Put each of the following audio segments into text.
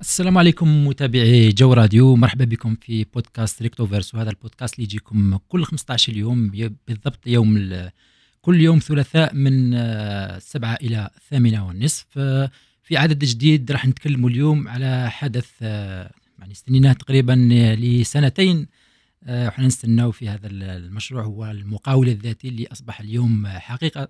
السلام عليكم متابعي Jow Radio مرحبا بكم في بودكاست Recto Verso وهذا البودكاست اللي يجيكم كل 15 يوم بالضبط يوم كل يوم ثلاثاء من آه، سبعة إلى ثامنة والنصف آه، في عدد جديد راح نتكلم اليوم على حدث آه، يعني استنيناه تقريبا لسنتين. وحنا نستناو في هذا المشروع هو المقاول الذاتي اللي أصبح اليوم حقيقة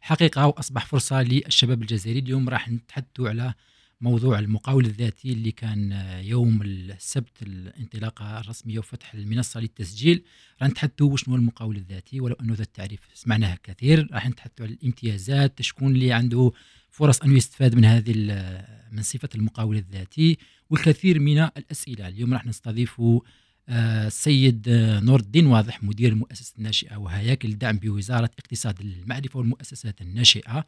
حقيقة وأصبح فرصة للشباب الجزائري. اليوم راح نتحدثوا على موضوع المقاول الذاتي اللي كان يوم السبت الانطلاقه الرسميه وفتح المنصة للتسجيل راح نتحدثوا شنو المقاول الذاتي ولو أنه ذا التعريف. سمعناه كثير راح نتحدثوا على الامتيازات شكون اللي عنده فرص أنه يستفاد من هذه من صفة المقاول الذاتي والكثير من الأسئلة. اليوم راح نستضيف السيد آه، نور الدين واضح مدير المؤسسه الناشئة وهياكل الدعم بوزارة اقتصاد المعرفة والمؤسسات الناشئة.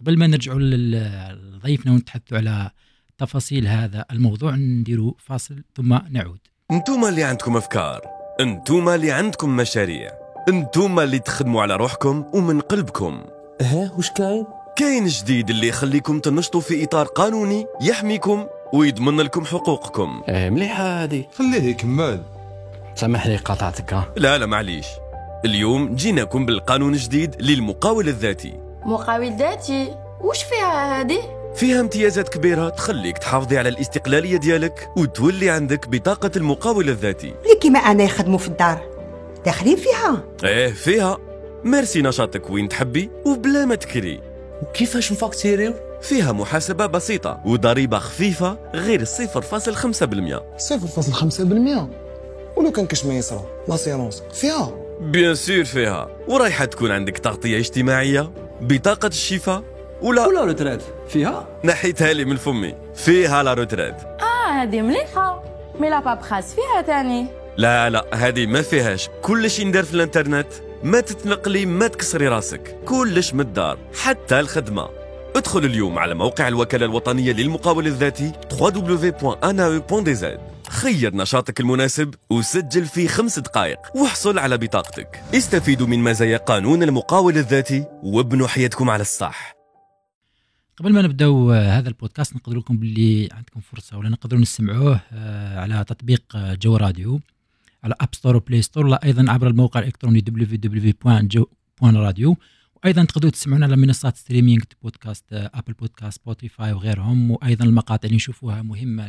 قبل ما نرجعوا لضيفنا ونتحدثوا على تفاصيل هذا الموضوع نديروا فاصل ثم نعود. انتوما اللي عندكم أفكار انتوما اللي عندكم مشاريع انتوما اللي تخدموا على روحكم ومن قلبكم. ها وش كاين؟ كاين جديد اللي يخليكم تنشطوا في إطار قانوني يحميكم ويضمن لكم حقوقكم. آه مليحه هذه. خليه يكمل سامح لي قطعتك لا لا معليش. اليوم جيناكم بالقانون الجديد للمقاول الذاتي. مقاول ذاتي. وش فيها هذه؟ فيها امتيازات كبيرة تخليك تحافظي على الاستقلالية ديالك وتولي عندك بطاقة المقاول الذاتي. اللي كيما أنا يخدموا في الدار. داخلين فيها. إيه فيها. مارسي نشاطك وين تحبي وبلا ما تكري. وكيفاش نفاكتيريو؟ فيها محاسبة بسيطة وضريبة خفيفة غير 0.5% 0.5% ولو كان كاش ما يصرى l'assurance فيها. bien sûr فيها. ورايحة تكون عندك تغطية اجتماعية. بطاقة الشفاء ولا ولا retraite فيها؟ نحيتها لي من فمي. فيها la retraite آه هذه مليحة. mais la paperasse فيها تاني. لا لا هذه ما فيهاش. كلش يندار في الانترنت. ما تتنقلي ما تكسري راسك. كلش من الدار حتى الخدمة. ادخل اليوم على موقع الوكالة الوطنية للمقاول الذاتي www.anae.dz خير نشاطك المناسب وسجل في خمس دقائق واحصل على بطاقتك. استفيدوا من مزايا قانون المقاول الذاتي وابنوا حياتكم على الصح. قبل ما نبداو هذا البودكاست نقدر لكم باللي عندكم فرصة ولا نقدروا نسمعوه آه، على تطبيق آه، Jow Radio على App Store و Play Store لا أيضا عبر الموقع الإلكتروني www.jo.radio وأيضا تقدروا تسمعونا على منصات streaming بودكاست Apple Podcasts Spotify وغيرهم وأيضا المقاطع اللي نشوفوها مهمة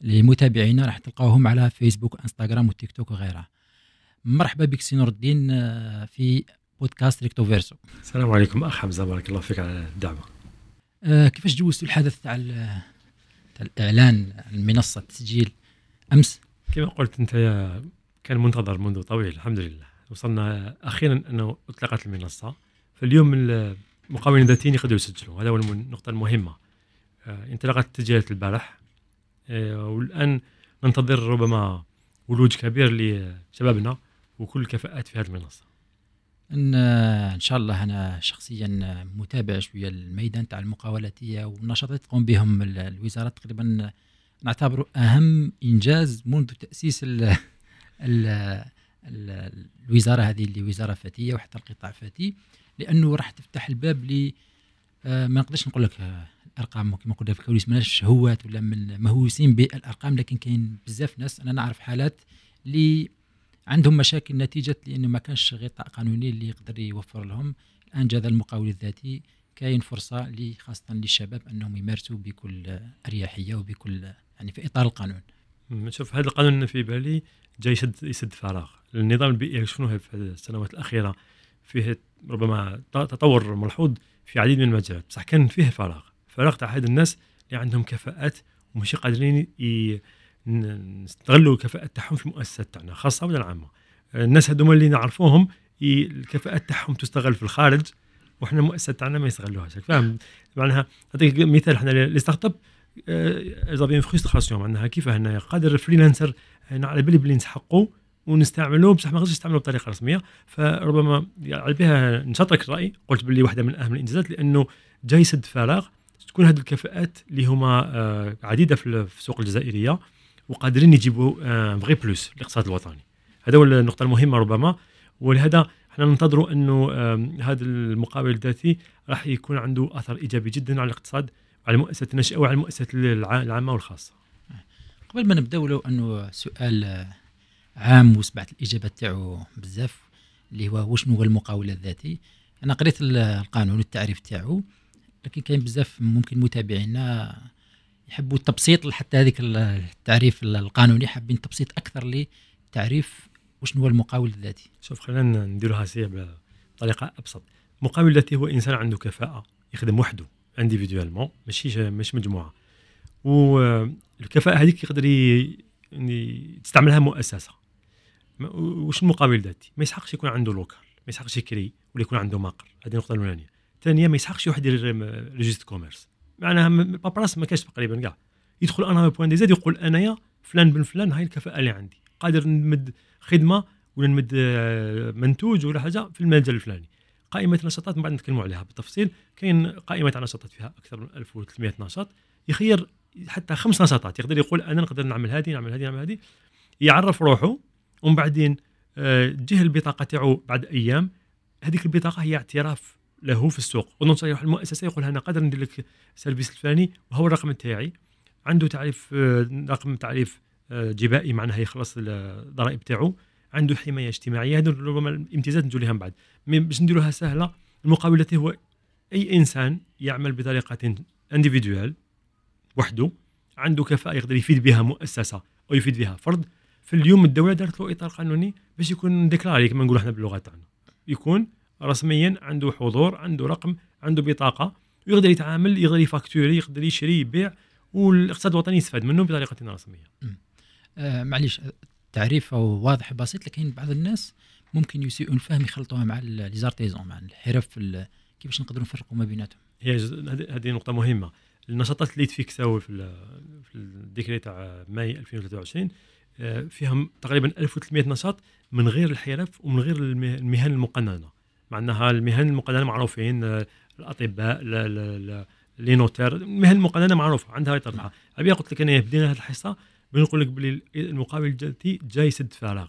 لمتابعينا راح تلقاوهم على فيسبوك وانستغرام وتيك توك وغيرها. مرحبا بك سي نور الدين آه، في بودكاست Recto Verso. السلام عليكم أخ حمزة بارك الله فيك على الدعوة. آه كيفاش جوزتوا الحدث تاع تاع الإعلان المنصه التسجيل أمس؟ كما قلت أنت كان منتظر منذ طويل الحمد لله. وصلنا أخيرا أنه اطلقت المنصة. فاليوم المقاولين الذاتيين يقدروا يسجلوا. هذا هو النقطة المهمة. آه انطلقت التسجيلات البارح. والآن ننتظر ربما ولوج كبير لشبابنا وكل الكفاءات في هذه المنصة. إن إن شاء الله أنا شخصيا متابع شوية الميدان تاع المقاولاتيه والنشاطات تقوم بهم الوزاره تقريبا نعتبره أهم إنجاز منذ تأسيس ال ال ال الوزارة هذه اللي وزارة فتيه وحتى القطاع فتي لأنه راح تفتح الباب ل آه، ما نقدرش نقول لك ارقام كما قلنا في الكواليس ماناش هوات ولا من مهووسين بالأرقام لكن كاين بزاف ناس أنا نعرف حالات اللي عندهم مشاكل نتيجة لأنه ما كانش غطاء قانوني اللي يقدر يوفر لهم. الآن جاء المقاول الذاتي كاين فرصة خاصة للشباب أنهم يمارسوا بكل أريحية وبكل يعني في إطار القانون. شوف هذا القانون في بالي جاي يسد يسد فراغ. النظام البيئي شنو في السنوات الأخيرة فيه ربما تطور ملحوظ في عديد من المجالات بصح كان فيه فراغ. فراغ تاع هاد الناس اللي عندهم كفاءات ومش قادرين نستغلوا الكفاءات تاعهم في المؤسسات تاعنا خاصة ولا العامه الناس هذوما اللي نعرفوهم الكفاءات تاعهم تستغل في الخارج وحنا المؤسسات تاعنا ما يستغلوهاش. فاهم؟ معناها نعطيك مثال حنا les start-up avaient frustration معناها كيف هنا قادر ال freelancer على بالي بلي نسحقوا ونستعملوه بصح ما نقدرش نستعملوه بطريقة رسمية. فربما على بها نشاطرك الرأي قلت باللي واحدة من أهم الإنجازات لأنه جاي يسد فراغ تكون هذه الكفاءات اللي هما آه، عديدة في السوق الجزائرية وقادرين يجيبوا فغي بلوس الاقتصاد الوطني. هذا هو النقطة المهمة ربما ولهذا إحنا ننتظروا أنه هذا المقابل الذاتي راح يكون عنده أثر إيجابي جدا على الاقتصاد على المؤسسات الناشئه وعلى المؤسسات الع- العامة والخاصة. قبل ما نبداو لو أنه سؤال آه، عام وسمعت الإجابة تاعو بزاف اللي هو وشنو هو المقاول الذاتي؟ أنا قريت ال- القانون والتعريف تاعو. لكن كاين بزاف ممكن متابعينا يحبوا التبسيط حتى هذيك ال- التعريف ال- القانوني حابين تبسيط أكثر لتعريف وشنو هو المقاول الذاتي. شوف خلينا نديروها سي بطريقه أبسط. المقاول الذاتي هو إنسان عنده كفاءة يخدم وحده individuellement ماشي مش مجموعة. والكفاءه هذيك يقدر يعني تستعملها مؤسسة. وش المقاول الذاتي؟ ما يسحقش يكون عنده local ما يسحقش يكري ولا يكون عنده مقر. هذه النقطة الأولانية. الثانية ما يسحقش واحد يدير registre commerce. معناها م- paperasse ما كاش تقريبا كاع. يدخل ANAE point dz يقول أنايا فلان بن فلان هاي الكفاءة اللي عندي. قادر نمد خدمة ولا نمد آه، منتوج ولا حاجة في المجال الفلاني. قائمة نشاطات من بعد نتكلموا عليها بالتفصيل. كاين قائمة تاع نشاطات فيها أكثر من 1300 نشاط. يخير حتى خمس نشاطات. يقدر يقول أنا نقدر نعمل هذه نعمل هذه نعمل هذه. يعرف روحه ومن بعدين آه، تجيه البطاقة تاعو بعد أيام. هذيك البطاقة هي اعتراف له في السوق. ونوصل يروح المؤسسه يقول أنا قادر ندير لك السيرفيس الفلاني وهو الرقم تاعي عنده تعريف آه، رقم تعريف آه، جبائي معناها يخلص الضرائب تاعو. عنده حماية اجتماعية. هذو ربما الامتيازات نجوا لها من بعد باش نديروها سهلة الذاتي هو أي إنسان يعمل بطريقة individuelle وحده عنده كفاءة يقدر يفيد بها مؤسسة أو يفيد بها فرد. في اليوم الدولة دارت له إطار قانوني باش يكون déclaré كما نقولوا إحنا باللغة تاعنا. يكون رسميا عنده حضور عنده رقم عنده بطاقة. ويقدر يتعامل يقدر ي facturer يقدر يشري يبيع والإقتصاد الوطني يستفاد منه بطريقه رسميه آه معليش التعريف هو واضح بسيط لكن بعض الناس ممكن يسيئون الفهم يخلطوها مع ال- les artisans مع الحرف ال- كيفاش نقدروا نفرقوا ما بيناتهم. هي هذه نقطة مهمة. النشاطات اللي تفيكساو في في ال décret تاع ماي 2023 آه، فيهم تقريبا 1300 نشاط من غير الحرف ومن غير المه- المهن المقننة معناها المهن المقننة معروفين آه، لا- les notaires المهن المقننة معروفة عندها طرحها أبي قلت لك أنا بدينا هذه الحصة بنقول لك بلي المقاول الذاتي جاي يسد فراغ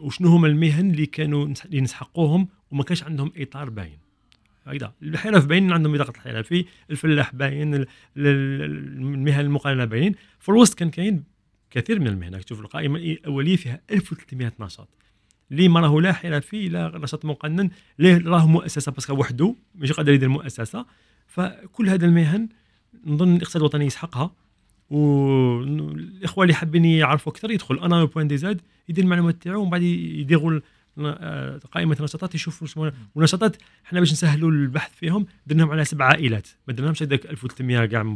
وشنو هما المهن اللي كانوا اللي نسحقوهم وما كانش عندهم إطار باين. هكذا. الحرف باين عندهم بطاقه الحرفي الفلاح باين ال- ال- المهن المقارنه باينين في الوسط كان كاين كثير من المهن. تشوف القائمة الأولية فيها 1300 نشاط. اللي ما راهو لا حرفي لا نشاط مقنن ليه راه مؤسسة؟ بس وحده مش قادر يدير مؤسسة. فكل هذا المهن نظن الاقتصاد الوطني يسحقها. والاخوه اللي حابين يعرفوا أكثر يدخل. ANAE point dz يدير المعلومات تاعو ومن بعد يديروا آه، قائمة نشاطات يشوفوا شنو ونشاطات إحنا باش نسهلوا البحث فيهم درناهم على سبع عائلات. ما درناهمش هذاك 1300 كاع من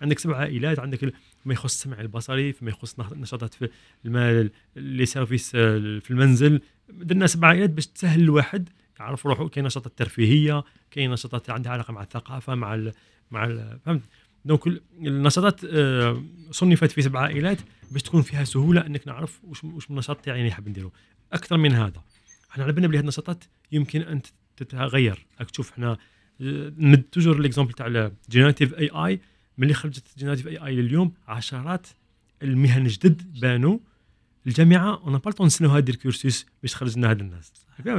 عندك سبع عائلات عندك ما يخص السمع البصري فيما يخص نشاطات في المال les services آه، في المنزل. درنا سبع عائلات باش تسهل الواحد يعرف روحه كاين نشاطات ترفيهية كاين نشاطات عندها علاقة مع الثقافة مع ال مع ال فهمت؟ donc ال- النشاطات آه، صنفت في سبع عائلات باش تكون فيها سهولة إنك نعرف واش واش النشاط تاعي اللي حاب نديرو. أكثر من هذا إحنا على بالنا بلي هذه النشاطات يمكن أن تتغير. راك تشوف إحنا آه، toujours l'exemple تاع ال generative AI ملي خرجت ال generative AI لليوم عشرات المهن جدد بانوا الجامعة. on va نستناوها دير cursus باش تخرج لنا هاد الناس.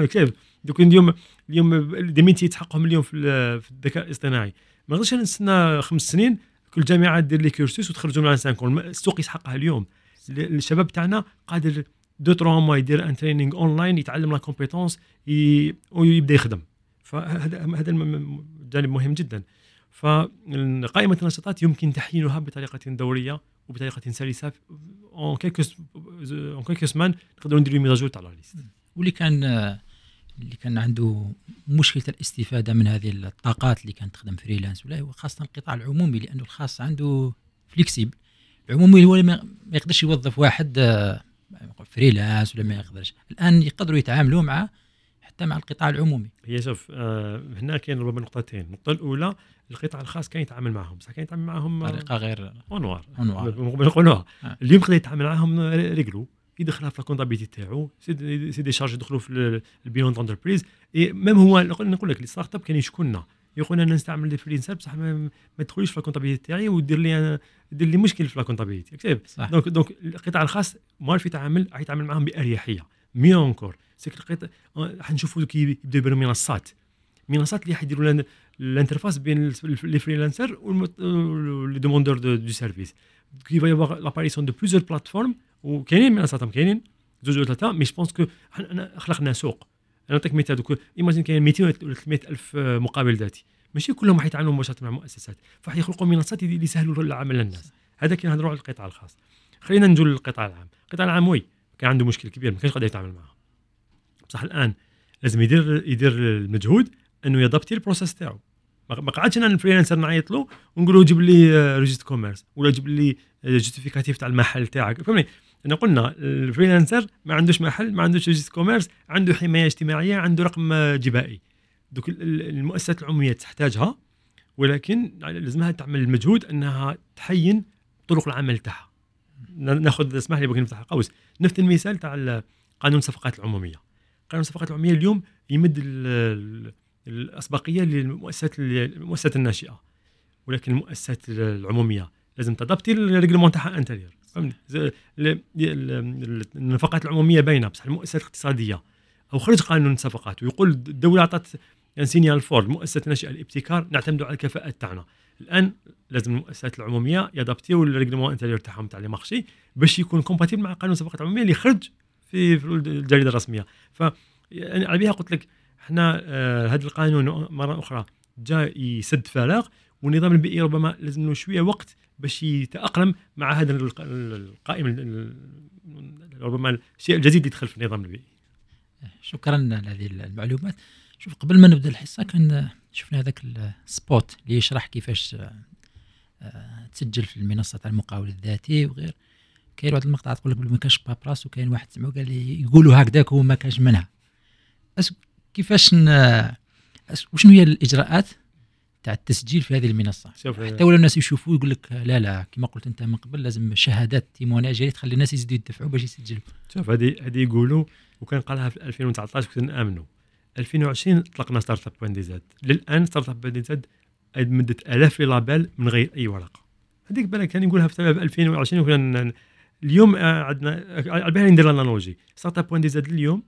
كيف؟ دوك اليوم اليوم des métiers يسحقهم اليوم في ال- في الذكاء الاصطناعي. ما نقدرش نستنى خمس سنين كل جامعة دير les cursus وتخرجوا من cinq ans السوق يسحقها اليوم. ال- الشباب تاعنا قادر deux trois mois يدير un training online يتعلم la compétence ويبدأ يخدم. فهذا هذا الم- م- جانب مهم جدا. فقائمة النشاطات يمكن تحيينها بطريقة دورية وبطريقة سلسة. en quelques en quelques semaines نقدروا نديروا mise à jour تاع la liste واللي كان آه، اللي كان عنده مشكلة الاستفادة من هذه الطاقات اللي كانت تخدم freelance ولا هو خاصة القطاع العمومي لأنه الخاص عنده flexible العمومي هو ما يقدرش يوظف واحد آه، freelance ولا ما يقدرش. الآن يقدروا يتعاملوا مع حتى مع القطاع العمومي. هي شوف آه هنا كاين ربما نقطتين. النقطة الأولى القطاع الخاص كان يتعامل معهم. بصح كان يتعامل معهم آه، بطريقه غير au noir. au noir. نقولوها آه. اليوم يقدر يتعامل معاهم réglo. يدخلها في ال comptabilité تاعو c'est des- charges يدخلوا في ال- ال bilan d'entreprise. même هو نقول لك les start-up كان يشكونا. يقول أنا نستعمل les freelancers بصح ما, ما تدخليش في ال comptabilité تاعي ودير لي دير لي مشكل في ال comptabilité donc donc القطاع الخاص ما في يتعامل راح يتعامل معاهم بأريحية. mais encore c'est que القطاع راح نشوفوا كي يبداو يبانوا منصات. منصات اللي حيديروا لنا بين les freelancers و les demandeurs de services. كي va y avoir l'apparition de plusieurs plateformes وكاينين منصات كاينين زوج ولا ثلاثة mais جو كو خلقنا سوق. أنا نعطيك مثال دوك imagine كاين 200 ولا 300 ألف مقاول ذاتي. ماشي كلهم راح يتعاملوا مباشره مع مؤسسات. فراح يخلقوا منصات اللي يسهلوا العمل للناس. هذا كي نهضروا على القطاع الخاص. خلينا نجوا للقطاع العام. القطاع العام oui كان عنده مشكل كبير ما كانش قادر يتعامل معه بصح الآن لازم يدير يدير المجهود إنه ي adapter ال process تاعو. ما قعدش أنا ال freelancer نعيط له ونقول له جيب لي registre commerce ولا جيب لي justificatif تاع المحل تاعك. فهمني؟ انا قلنا ال freelancer ما عندوش محل ما عندوش registre commerce عنده حماية اجتماعية عنده رقم جبائي. دوك المؤسسات العمومية تحتاجها ولكن لازمها تعمل مجهود إنها تحين طرق العمل تاعها. ناخذ اسمح لي بغيت نفتح قوس. نفس المثال تاع قانون الصفقات العمومية. قانون الصفقات العموميه اليوم يمد الأسبقية للمؤسسات المؤسسات الناشئة ولكن المؤسسات العمومية. لازم تضبطي الـ règlement تاعها intérieur. فهمني النفقات العمومية باينة بصح المؤسسات الاقتصادية. أو خرج قانون الصفقات ويقول الدولة يعني signal fort مؤسسه ناشئه الابتكار نعتمدوا على الكفاءات تاعنا. الآن لازم المؤسسات العمومية ي adaptiw الـ règlement intérieur تاعهم تاع les marchés باش يكون compatible مع قانون الصفقات العمومية اللي خرج في, في الجريدة الرسمية. ف يعني على بها قلت لك إحنا آه هذا القانون مرة أخرى جاء يسد فراغ والنظام البيئي ربما لازم له شوية وقت باش يتأقلم مع هذا القائم ربما الشيء الجديد اللي دخل في النظام البيئي. شكرا على هذه المعلومات. شوف قبل ما نبدأ الحصة كان شفنا هذاك الـ spot اللي يشرح كيفاش آه، تسجل في المنصة تاع المقاول الذاتي وغير. كاين واحد المقطع تقول لك ما كانش paperasse وكاين واحد سمعوا قال لي يقولوا هكذاك وما كانش منها. كيفاش وشنو هي الإجراءات تاع التسجيل في هذه المنصة؟ حتى ولا الناس يشوفوا يقول لك لا لا كما قلت أنت من قبل لازم شهادات témoignage تخلي الناس يزيدوا يدفعوا باش يسجلوا. شوف هذه هذه يقولوا وكان قالها في 2019 كنا نامنوا 2020 اطلقنا ستارت أب بوان دي زاد للآن ستارت أب بوان دي زاد مدت آلاف لي لابيل من غير أي ورقة. هذيك بالك كان يقولها في 2020 وكنا اليوم آه، عندنا على بالي ندير الانالوجي. ستارت اب بوان دي زاد اليوم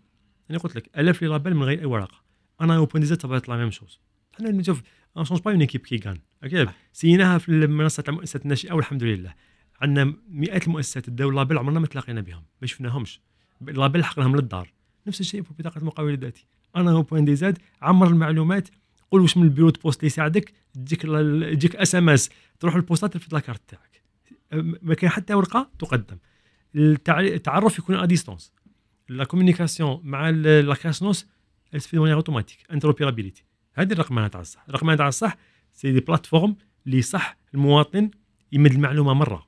أنا قلت لك ألاف لي لابيل من غير أي ورقة. أنا و بوان دي زاد تبعت لا ميم شوز. إحنا نشوف ان شونج با اون ايكيب كي غان أكيد سيناها في المنصة تاع مؤسسة الناشئة والحمد لله. عندنا مئات المؤسسات الدولة لابيل عمرنا ما تلاقينا بهم ما شفناهمش. لابيل حق لهم للدار. نفس الشيء في بطاقه المقاول الذاتي أنا هو بوان دي زاد عمر المعلومات قول واش من البيرو بوست اللي يساعدك تجيك تجيك اس ام اس تروح البوستات تلفت لاكارت تاعك. ما كان حتى ورقة تقدم. التعرف يكون ا ديستونس لا كومونيكاسيون مع لا كاسنوس في مانيير اوتوماتيك انتروبيرابيليتي هذه الرقمنه تاع الصح. الرقمنه تاع الصح c'est des plateformes اللي صح المواطن يمد المعلومة مرة.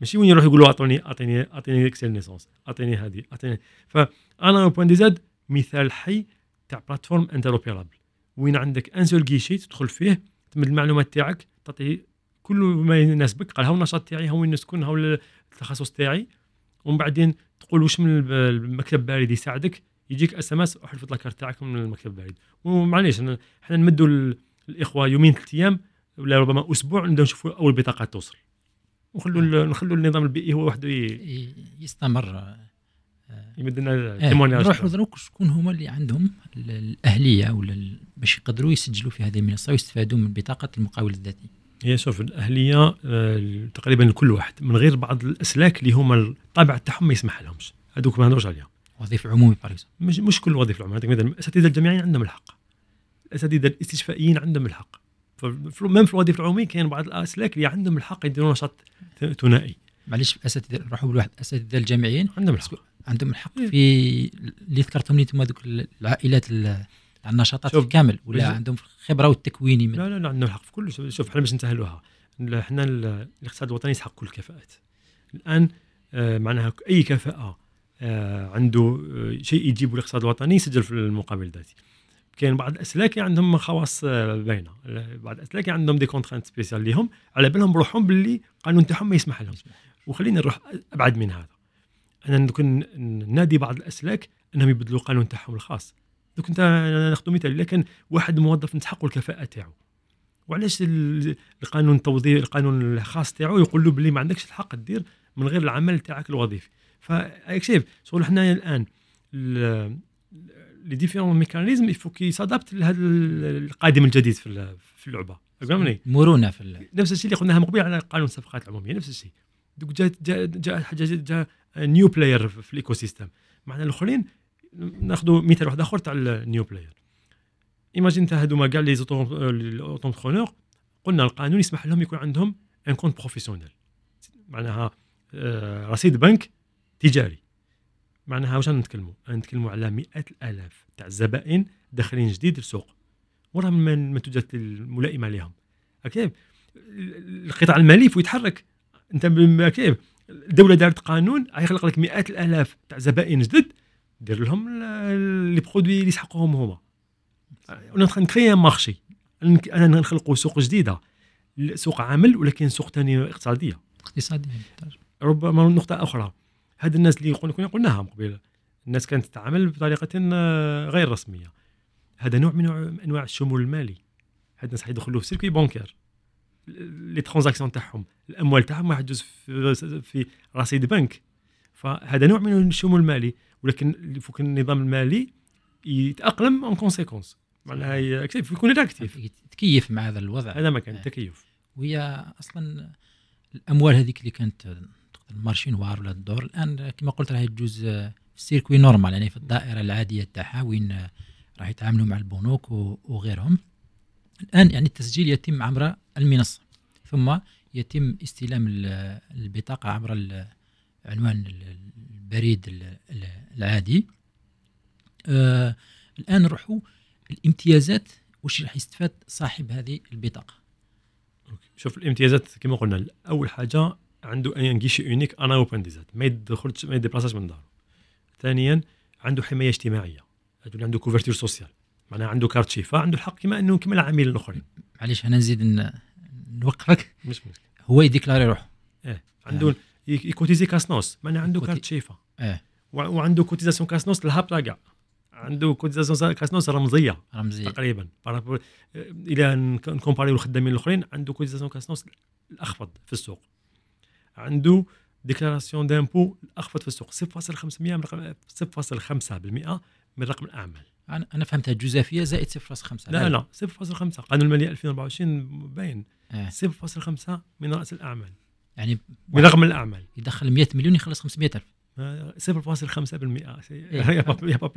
ماشي وين يروح يقولوا أعطوني أعطيني أعطيني extrait naissance أعطيني هذه أعطيني. فانا point dz مثال حي تاع plateforme interopérable وين عندك un seul guichet تدخل فيه تمد المعلومات تاعك تعطي كل ما يناسبك قال هاو النشاط تاعي هاو وين نسكن هاو التخصص تاعي. ومن بعدين تقول واش من المكتب البريد يساعدك؟ يجيك SMS وحلفت la carte تاعك من المكتب البريد ومعليش إحنا نمدوا الإخوة يومين ثلاث أيام ولا ربما أسبوع نبداو نشوفوا أول بطاقات توصل. ونخلوا نخلوا النظام البيئي هو وحده يستمر. يمد لنا نروح دروك شكون هما اللي عندهم الأهلية ولا باش يقدروا يسجلوا في هذه المنصة ويستفادوا من بطاقة المقاول الذاتي هي شوف الأهلية آه، تقريبا لكل واحد من غير بعض الأسلاك اللي هما الطابع تاعهم ما يسمح لهمش. هذوك ما نهضروش عليها وظيفة عمومي باريس. مش مش كل وظيفة عموميه مثلا الاساتذه الجامعيين عندهم الحق. الأساتذة الاستشفائيين عندهم الحق. فمن في الوظيفة العموميه كاين بعض الأسلاك اللي عندهم الحق يديروا نشاط ثنائي. معليش الاساتذه نروحوا بالواحد الاساتذه الجامعيين؟ عندهم الحق. عندهم الحق في اللي ذكرتهم لي أنتم هذوك العائلات النشاطات كامل ولا عندهم الخبره والتكويني من لا لا لا عندهم الحق في كل شوف إحنا باش نسهلوها. إحنا الاقتصاد الوطني يسحق كل الكفاءات. الآن آه معناها أي كفاءة آه عنده آه شيء يجيبه الاقتصاد الوطني يسجل في المقاول الذاتي كاين بعض الأسلاك عندهم خواص آه، باينة. بعض الأسلاك عندهم des contraintes spéciales ليهم على بالهم بروحهم باللي القانون تاعهم ما يسمح لهم. وخلينا نروح أبعد من هذا. أنا نكون نادي بعض الأسلاك إنهم يبدلوا القانون تاعهم الخاص. دوك انت ناخذ مثال لكن واحد موظف نسحقوا الكفاءة تاعو. وعلاش القانون التوظيف القانون الخاص تاعو يقول له بلي ما عندكش الحق دير من غير العمل تاعك الوظيفي. فهيك شايف شغل حنا الآن les différents mécanismes il faut qu'ils s'adaptent لهذا القادم الجديد في في اللعبة. فهمني مرونة في نفس الشيء اللي قلناها من قبل على قانون الصفقات العموميه نفس الشيء. دوك جاء جاء جاء حاجة جا- new player في الـ écosystème معنا الأخرين ناخذوا مثال واحد آخر تاع الـ new player imagine انت هذوما كاع les auto-entrepreneurs قلنا القانون يسمح لهم يكون عندهم un compte professionnel معناها آه، رصيد بنك تجاري. معناها واش نتكلموا نتكلموا على مئات الآلاف تاع الزبائن داخلين جديد للسوق. وراهم من المنتوجات الملائمة لهم okay؟ القطاع المالي يتحرك. أنت okay؟ الدولة دارت قانون يخلق لك مئات الآلاف تاع زبائن جدد دير لهم les produits اللي يسحقوهم هما. نـ créer marché. أنا نخلقوا سوق جديدة. سوق عمل ولكن سوق ثاني اقتصادية. اقتصاديا ربما نقطة أخرى. هاد الناس اللي كنا قلناها من قبل. الناس كانت تتعامل بطريقة آه، غير رسمية. هذا نوع من أنواع الشمول المالي. هاد الناس حيدخلوا في circuit bancaire. les transactions تاعهم. الأموال تاعهم راح تجوز في, في رصيد بنك. فهذا نوع من الشمول المالي. ولكن اللي فوق النظام المالي يتأقلم en conséquence معناها يكون réactif تكيف مع هذا الوضع. هذا ما كان. التكيف وهي أصلا الأموال هذيك اللي كانت تقدر الـ marché noir ولا الدور الآن كما قلت راهي تجوز في الـ circuit normal يعني في الدائرة العادية تاعها وين راح يتعاملوا مع البنوك وغيرهم. الآن يعني التسجيل يتم عبر المنصة ثم يتم استلام ال- البطاقة عبر عنوان البريد ال- ال- العادي. آه الآن نروحوا الامتيازات وش راح يستفاد صاحب هذه البطاقة؟ شوف الامتيازات كما قلنا اول حاجة عنده un guichet unique أنا او point dz ما يدخلش ما ي déplaça ش من داره. ثانيا عنده حماية اجتماعية. تقول عنده couverture sociale معناها عنده كارت شفاء عنده الحق كما أنه كما العاملين الآخرين. معليش أنا نزيد نوقفك. مش مشكل هو ي déclarer روحه. إيه. عنده ي- ي cotiser CASNOS. معناها عنده كارت آه وع- وعنده cotisation CASNOS الهابطه كاع عنده cotisation CASNOS رمزية. رمزي تقريبا. إلى نك- نكومباريو الخدامين الأخرين عنده cotisation CASNOS الأخفض في السوق. عنده déclaration d'impôt الأخفض في السوق. 0.5% من رقم 0.5% من رقم الأعمال. أنا أنا فهمتها. جزافيه زائد 0.5 لا لا 0.5 قانون المالية 2024 باين. آه. 0.5 من رأس الأعمال. يعني رقم الأعمال. يدخل 100 مليون يخلص 500 ألف. آه، 0.5% إيه.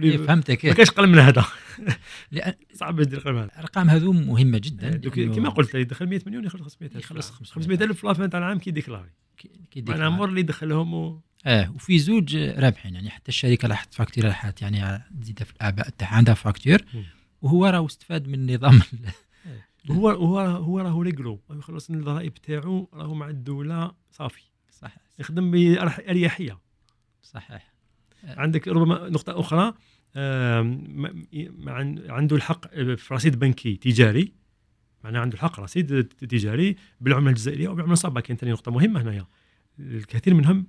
إيه، فهمتك ما إيه. كاينش أقل من هذا. صعب يدير أقل من هذا. الأرقام هذو مهمة جدا لأنه كما قلت يدخل 100 مليون يخلص 500 ألف. يخلص 500 ألف. في la fin تاع العام كي déclarer كي- كي يديك معناها مور اللي يدخلهم و... آه وفي زوج رابحين يعني حتى الشركة راح ت facturer راح يعني تزيد في الأعباء تاعها عندها facture مم. وهو راه استفاد من نظام هو هو هو راهو réglo يخلص الضرائب تاعو راهو مع الدولة صافي. صح يخدم باريحيه صحيح. عندك ربما نقطة أخرى عنده الحق في رصيد بنكي تجاري. معناه عنده الحق رصيد تجاري بالعملة الجزائرية أو بالعمله الصعبه كاين ثاني نقطة مهمة هنايا. الكثير منهم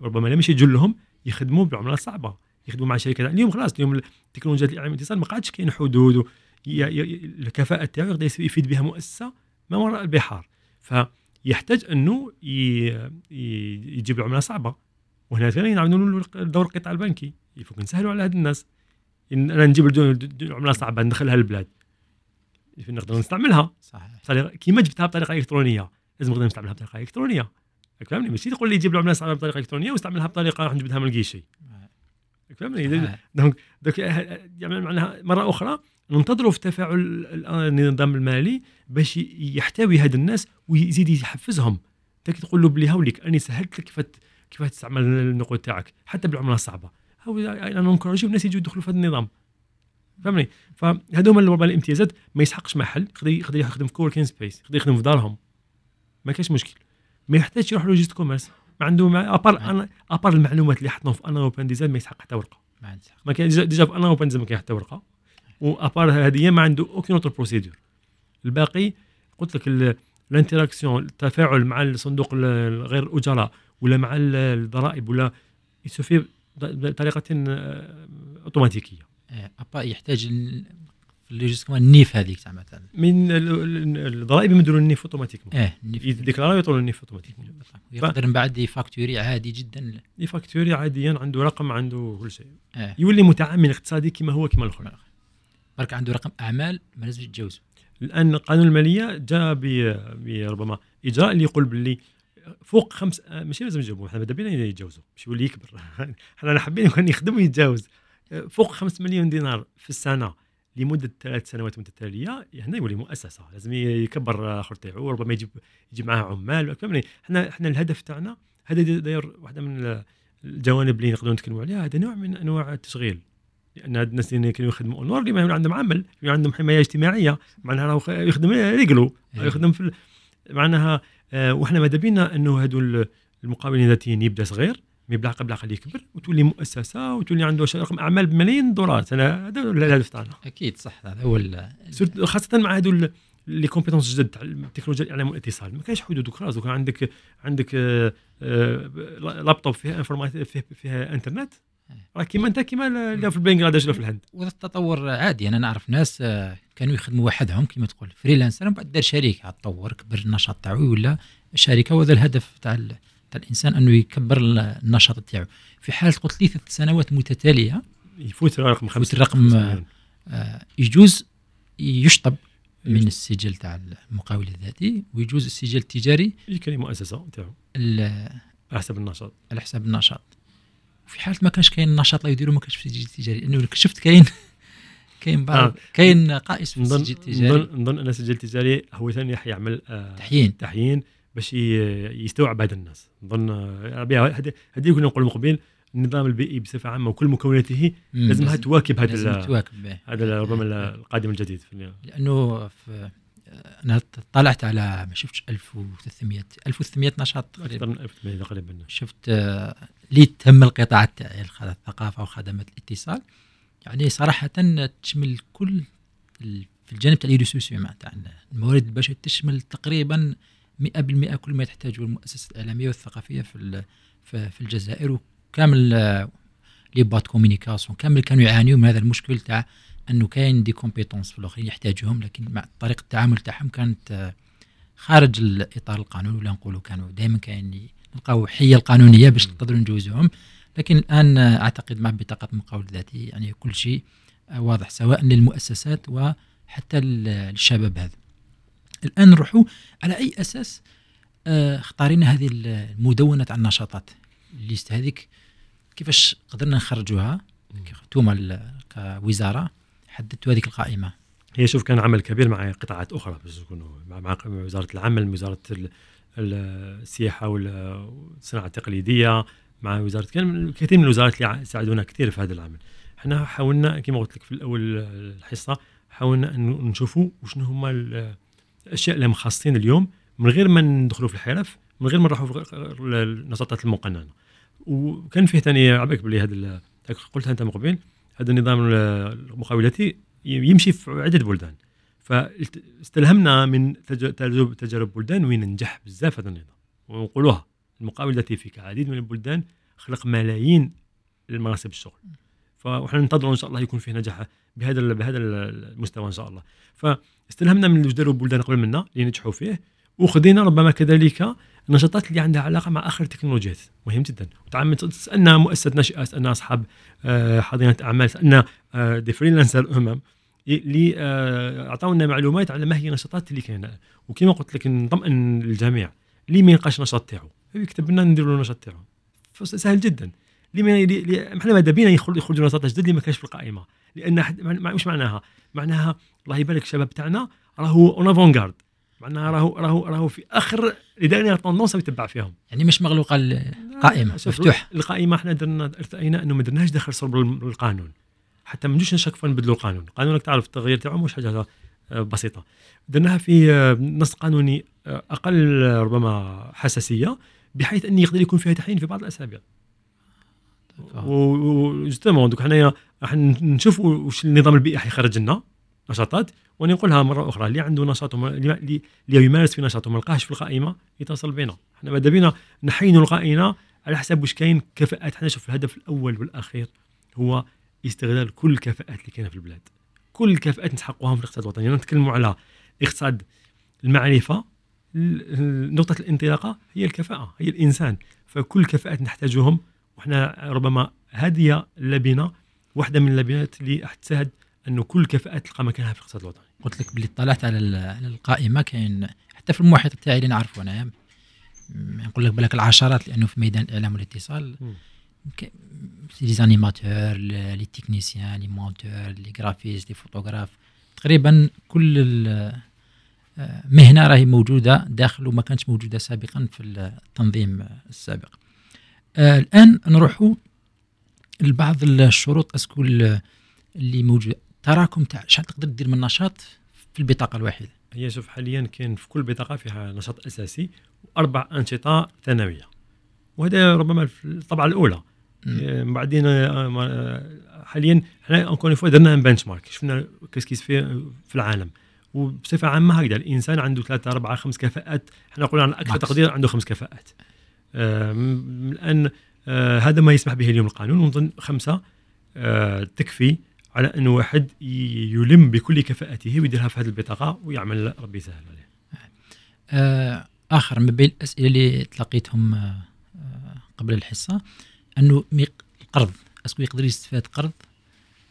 ربما لا ماشي جلهم يخدموا بالعمله الصعبه يخدموا مع شركات. اليوم خلاص اليوم تكنولوجيا الإعلام والاتصال ما قعدش كاين حدود الكفاءه تاعو يقدر يفيد بها مؤسسة ما وراء البحار. فيحتاج أنه يجيب العمله صعبة. وهنا ثاني نعملوا له دور القطاع البنكي. يفوك نسهلوا على هاد الناس. إن أنا نجيب العمله صعبة ندخلها للبلاد. نقدر نستعملها. صحيح. كيما جبتها بطريقة إلكترونية. لازم نقدر نستعملها بطريقة إلكترونية. فهمني ماشي تقول لي جيب العمله صعبة بطريقة إلكترونية واستعملها بطريقة راح نجبدها من ال guichet فهمني. donc donc يعني معناها مرة أخرى ننتظروا في تفاعل النظام المالي باش يحتوي هاد الناس ويزيد يحفزهم. انت كي تقول له بلي هاوليك أني سهلت لك كيف كيف تستعمل النقود تاعك. حتى بالعملة الصعبة. هاو أنا ننكورجيو الناس يجوا يدخلوا في هذا النظام. فهمني؟ فهذو هما الامتيازات. ما يسحقش محل يقدر يقدر يخدم في coworking space يقدر يخدم في دارهم. ما كاش مشكل. ما يحتاجش يروح le registre commerce ما عنده ما à part أنا à part المعلومات اللي حطهم في anae point dz ما يسحق حتى ورقة. ما عندي حق. ما كان déjà déjà في anae point dz ما كاين حتى ورقة. و à part هذه ما عنده aucune autre procédure الباقي قلت لك ال- ال interaction التفاعل مع الصندوق ال- غير الأجراء ولا مع ال- الضرائب ولا se fait بطريقة اوتوماتيكيه آه، أبا يحتاج juste ال NIF هذيك تاع مثلا. من ال- ال- الضرائب يمدوا ال NIF automatiquement آه ال NIF يديكلاريو يطول ال NIF automatiquement يقدر من بعد ي facturer عادي جدا. ي facturer عاديا عنده رقم عنده كل شيء. آه يولي متعامل اقتصادي كما هو كما الأخر. برك عنده رقم أعمال ما لازم يتجاوزوا الآن قانون المالية جاء بربما إجراء اللي يقول باللي فوق خمس ماشي لازم يجاوبوا إحنا ماذا بينا يتجاوزوا؟ مش يولي يكبر. إحنا حابين كان يخدم ويتجاوز. فوق 5 مليون دينار في السنة لمدة ثلاث سنوات متتاليه هنا يولي مؤسسة. لازم يكبر آخر تاعو ربما يجيب يجيب معاه عمال. فهمني إحنا إحنا الهدف تاعنا هذا داير واحدة من الجوانب اللي نقدروا نتكلموا عليها هذا نوع من أنواع التشغيل. هاد الناس اللي كانوا يخدموا. اونور اللي ما يكون عندهم عمل يكون عندهم حماية اجتماعية معناها راهو يخدم رجله إيه. يخدم في معناها آه، وإحنا ماذا بينا؟ إنه هادو ال- المقاولين الذاتيين يبدأ صغير mais بالعقل بالعقل يكبر وتولي مؤسسة وتولي عنده رقم أعمال بملايين دولارات أنا هذا الهدف تاعنا أكيد صح هذا هو خاصة مع هادو les compétences جدد تاع التكنولوجيا الإعلام والاتصال. ما كاينش حدود خلاص دوكا عندك عندك آه، آه، لابتوب فيها informatique فيه فيها إنترنت. راه كيما انت كيما اللي في بنغلاديش ولا في الهند. وهذا التطور عادي. أنا نعرف ناس آه، كانوا يخدموا وحدهم كما تقول فريلانسر من بعد دار شركة. عاد طور كبر النشاط تاعو ولا شركة. وهذا الهدف تاع تاع الإنسان أنه يكبر ال- النشاط تاعو. في حال قلت لي ثلاث سنوات متتالية يفوت رقم خمسة الرقم، خمسة مليون. آه، يجوز يشطب من السجل تاع المقاول الذاتي ويجوز السجل التجاري يجي مؤسسة تاعو. على حسب النشاط. على حساب النشاط. في حالة ما كانش كاين نشاط لا يديروا ما كانش في السجل التجاري لأنه شفت كاين كاين بعض آه. كاين قائس في السجل التجاري. نظن نظن أن السجل التجاري هو ثاني راح يعمل آه، تحيين. تحيين باش يستوعب هذا الناس. نظن آه، هذه هذه كنا نقول مقبل النظام البيئي بصفة عامة وكل مكوناته. لازمها تواكب هذا لازم تواكب هذا ربما القادم الجديد في لأنه في أنا طلعت على ما شفتش 1300 1300 نشاط تقريبا من 1800 تقريبا. شفت آه، اللي تهم القطاعات تاعي الثقافة وخدمات الاتصال. يعني صراحة تشمل كل في الجانب تاع les soucis تاع الموارد البشريه تشمل تقريبا 100% كل ما تحتاجه المؤسسات الإعلامية والثقافية في في الجزائر وكامل les boîtes communication كامل كانوا يعانيوا من هذا المشكل تاع أنه كاين des compétences في الآخرين يحتاجوهم لكن مع طريقة التعامل تاعهم كانت خارج الإطار القانوني ولا نقولوا كانوا دائما كاين نلقاو حيلة القانونية باش نقدروا نجوزوهم لكن الآن أعتقد مع بطاقة المقاول الذاتي يعني كل شيء واضح سواء للمؤسسات وحتى لل- للشباب هذا. الآن نروحوا على أي أساس آه، اختارينا هذه المدونة تاع النشاطات. ال liste هذيك كيفاش قدرنا نخرجوها؟ أنتم كوزارة حددتوا هذيك القائمة؟ هي شوف كان عمل كبير مع قطاعات أخرى باش نكونوا مع, وزارة العمل وزارة السياحة وال- والصناعة التقليدية مع وزارة كان كثير من الوزارات اللي ساعدونا كثير في هذا العمل. إحنا حاولنا كما قلت لك في الأول الحصة حاولنا نشوفوا وشنو هما ال- الأشياء اللي مخصصين اليوم من غير ما ندخلوا في الحرف من غير ما نروحوا في النشاطات المقننة. وكان فيه ثاني عباك بلي هذا قلتها أنت من قبل هذا النظام المقاولاتي يمشي في عدة بلدان. فاستلهمنا من تج- تجارب تجارب بلدان وين نجح بزاف هذا النظام. ونقولوها المقاول الذاتي في العديد من البلدان خلق ملايين المناصب الشغل. فاحنا ننتظر إن شاء الله يكون فيه نجاح بهذا بهذا ال- المستوى إن شاء الله. فاستلهمنا من تجارب بلدان قبل منا اللي نجحوا فيه وخذينا ربما كذلك النشاطات اللي عندها علاقة مع آخر التكنولوجيات. مهم جدا. وتعمل سالنا مؤسسه ناشئه سالنا أصحاب آه، حاضنة أعمال سالنا دي فريلانسر أمم. اللي آه، اعطونا معلومات على ما هي النشاطات اللي كاينة. وكما قلت لك نطمئن الجميع. اللي ما يلقاش نشاط تاعو. يكتب لنا نديروا له النشاط تاعو سهل جدا. اللي ما اللي- إحنا ماذا بينا يخرج- يخرجوا نشاط جدد اللي ما كانش في القائمة. لأن مش معناها؟ معناها الله يبارك الشباب تاعنا راهو en avant-garde معناها راهو راهو راهو في اخر les dernières tendances يتبع فيهم. يعني مش مغلوقة القائمه شوف، مفتوح. القائمة إحنا درنا ارتئينا أنه ما درناش داخل صلب القانون. حتى ما نجوش نشك نبدلوا القانون القانون راك تعرف التغيير تاعو مش حاجة بسيطة. درناها في آه، نص قانوني آه، أقل آه، ربما حساسية بحيث ان يقدر يكون فيها تحيين في بعض الأسابيع. وجوستومون دوك حنايا راح نشوفوا واش النظام البيئي حيخرج لنا نشاطات وأنا نقولها مرة أخرى اللي عنده نشاط اللي يمارس في نشاط وما لقاهش في القائمة يتصل بنا إحنا ماذا بينا؟ نحينوا القائمة على حسب واش كاين كفاءات. إحنا شوف الهدف الأول والأخير هو استغلال كل الكفاءات اللي كاينة في البلاد. كل الكفاءات نسحقوها في الاقتصاد الوطني. نتكلموا على اقتصاد المعرفة. ال- ال- نقطة الانطلاقة هي الكفاءة هي الإنسان. فكل الكفاءات نحتاجهم وحنا ربما هذه اللبنة واحدة من اللبنات اللي تساعد انه كل الكفاءات تلقى مكانها في الاقتصاد الوطني. قلت لك بلي طلعت على على القائمة كاين حتى في المحيط تاعي اللي نعرفه انايا م- نقول لك بالك العشرات لأنه في ميدان الاعلام والاتصال. مم. ك- les animateurs les monteurs les graphistes les photographes تقريبا كل ال- آه، راهي موجودة داخل وما كانتش موجودة سابقا في التنظيم السابق. آه، الآن نروحوا لبعض الشروط est-ce que ال- اللي موجودة. تراكم تاع شحال تقدر دير من نشاط في البطاقة الواحدة؟ هي شوف حاليا كاين في كل بطاقة فيها نشاط أساسي وأربع أنشطة ثانوية. وهذا ربما في الطبعة الأولى. بعدين آه، ما- آه، حاليا حنا encore fois درنا un benchmark شفنا كيس في في العالم. وبصفة عامة هكذا الإنسان عنده ثلاثة أربعة خمس كفاءات. إحنا نقول عن أكثر. تقدير عنده خمس كفاءات. آه، الآن آه، هذا ما يسمح به اليوم القانون. ونظن خمسة آه، تكفي على أن واحد يلم بكل كفاءته ويديرها في هذه البطاقة ويعمل ربي يسهل عليه. آه، آخر من بين الاسئله اللي تلقيتهم آه، آه، قبل الحصة. أنه ميق- القرض est-ce que يقدر يستفاد قرض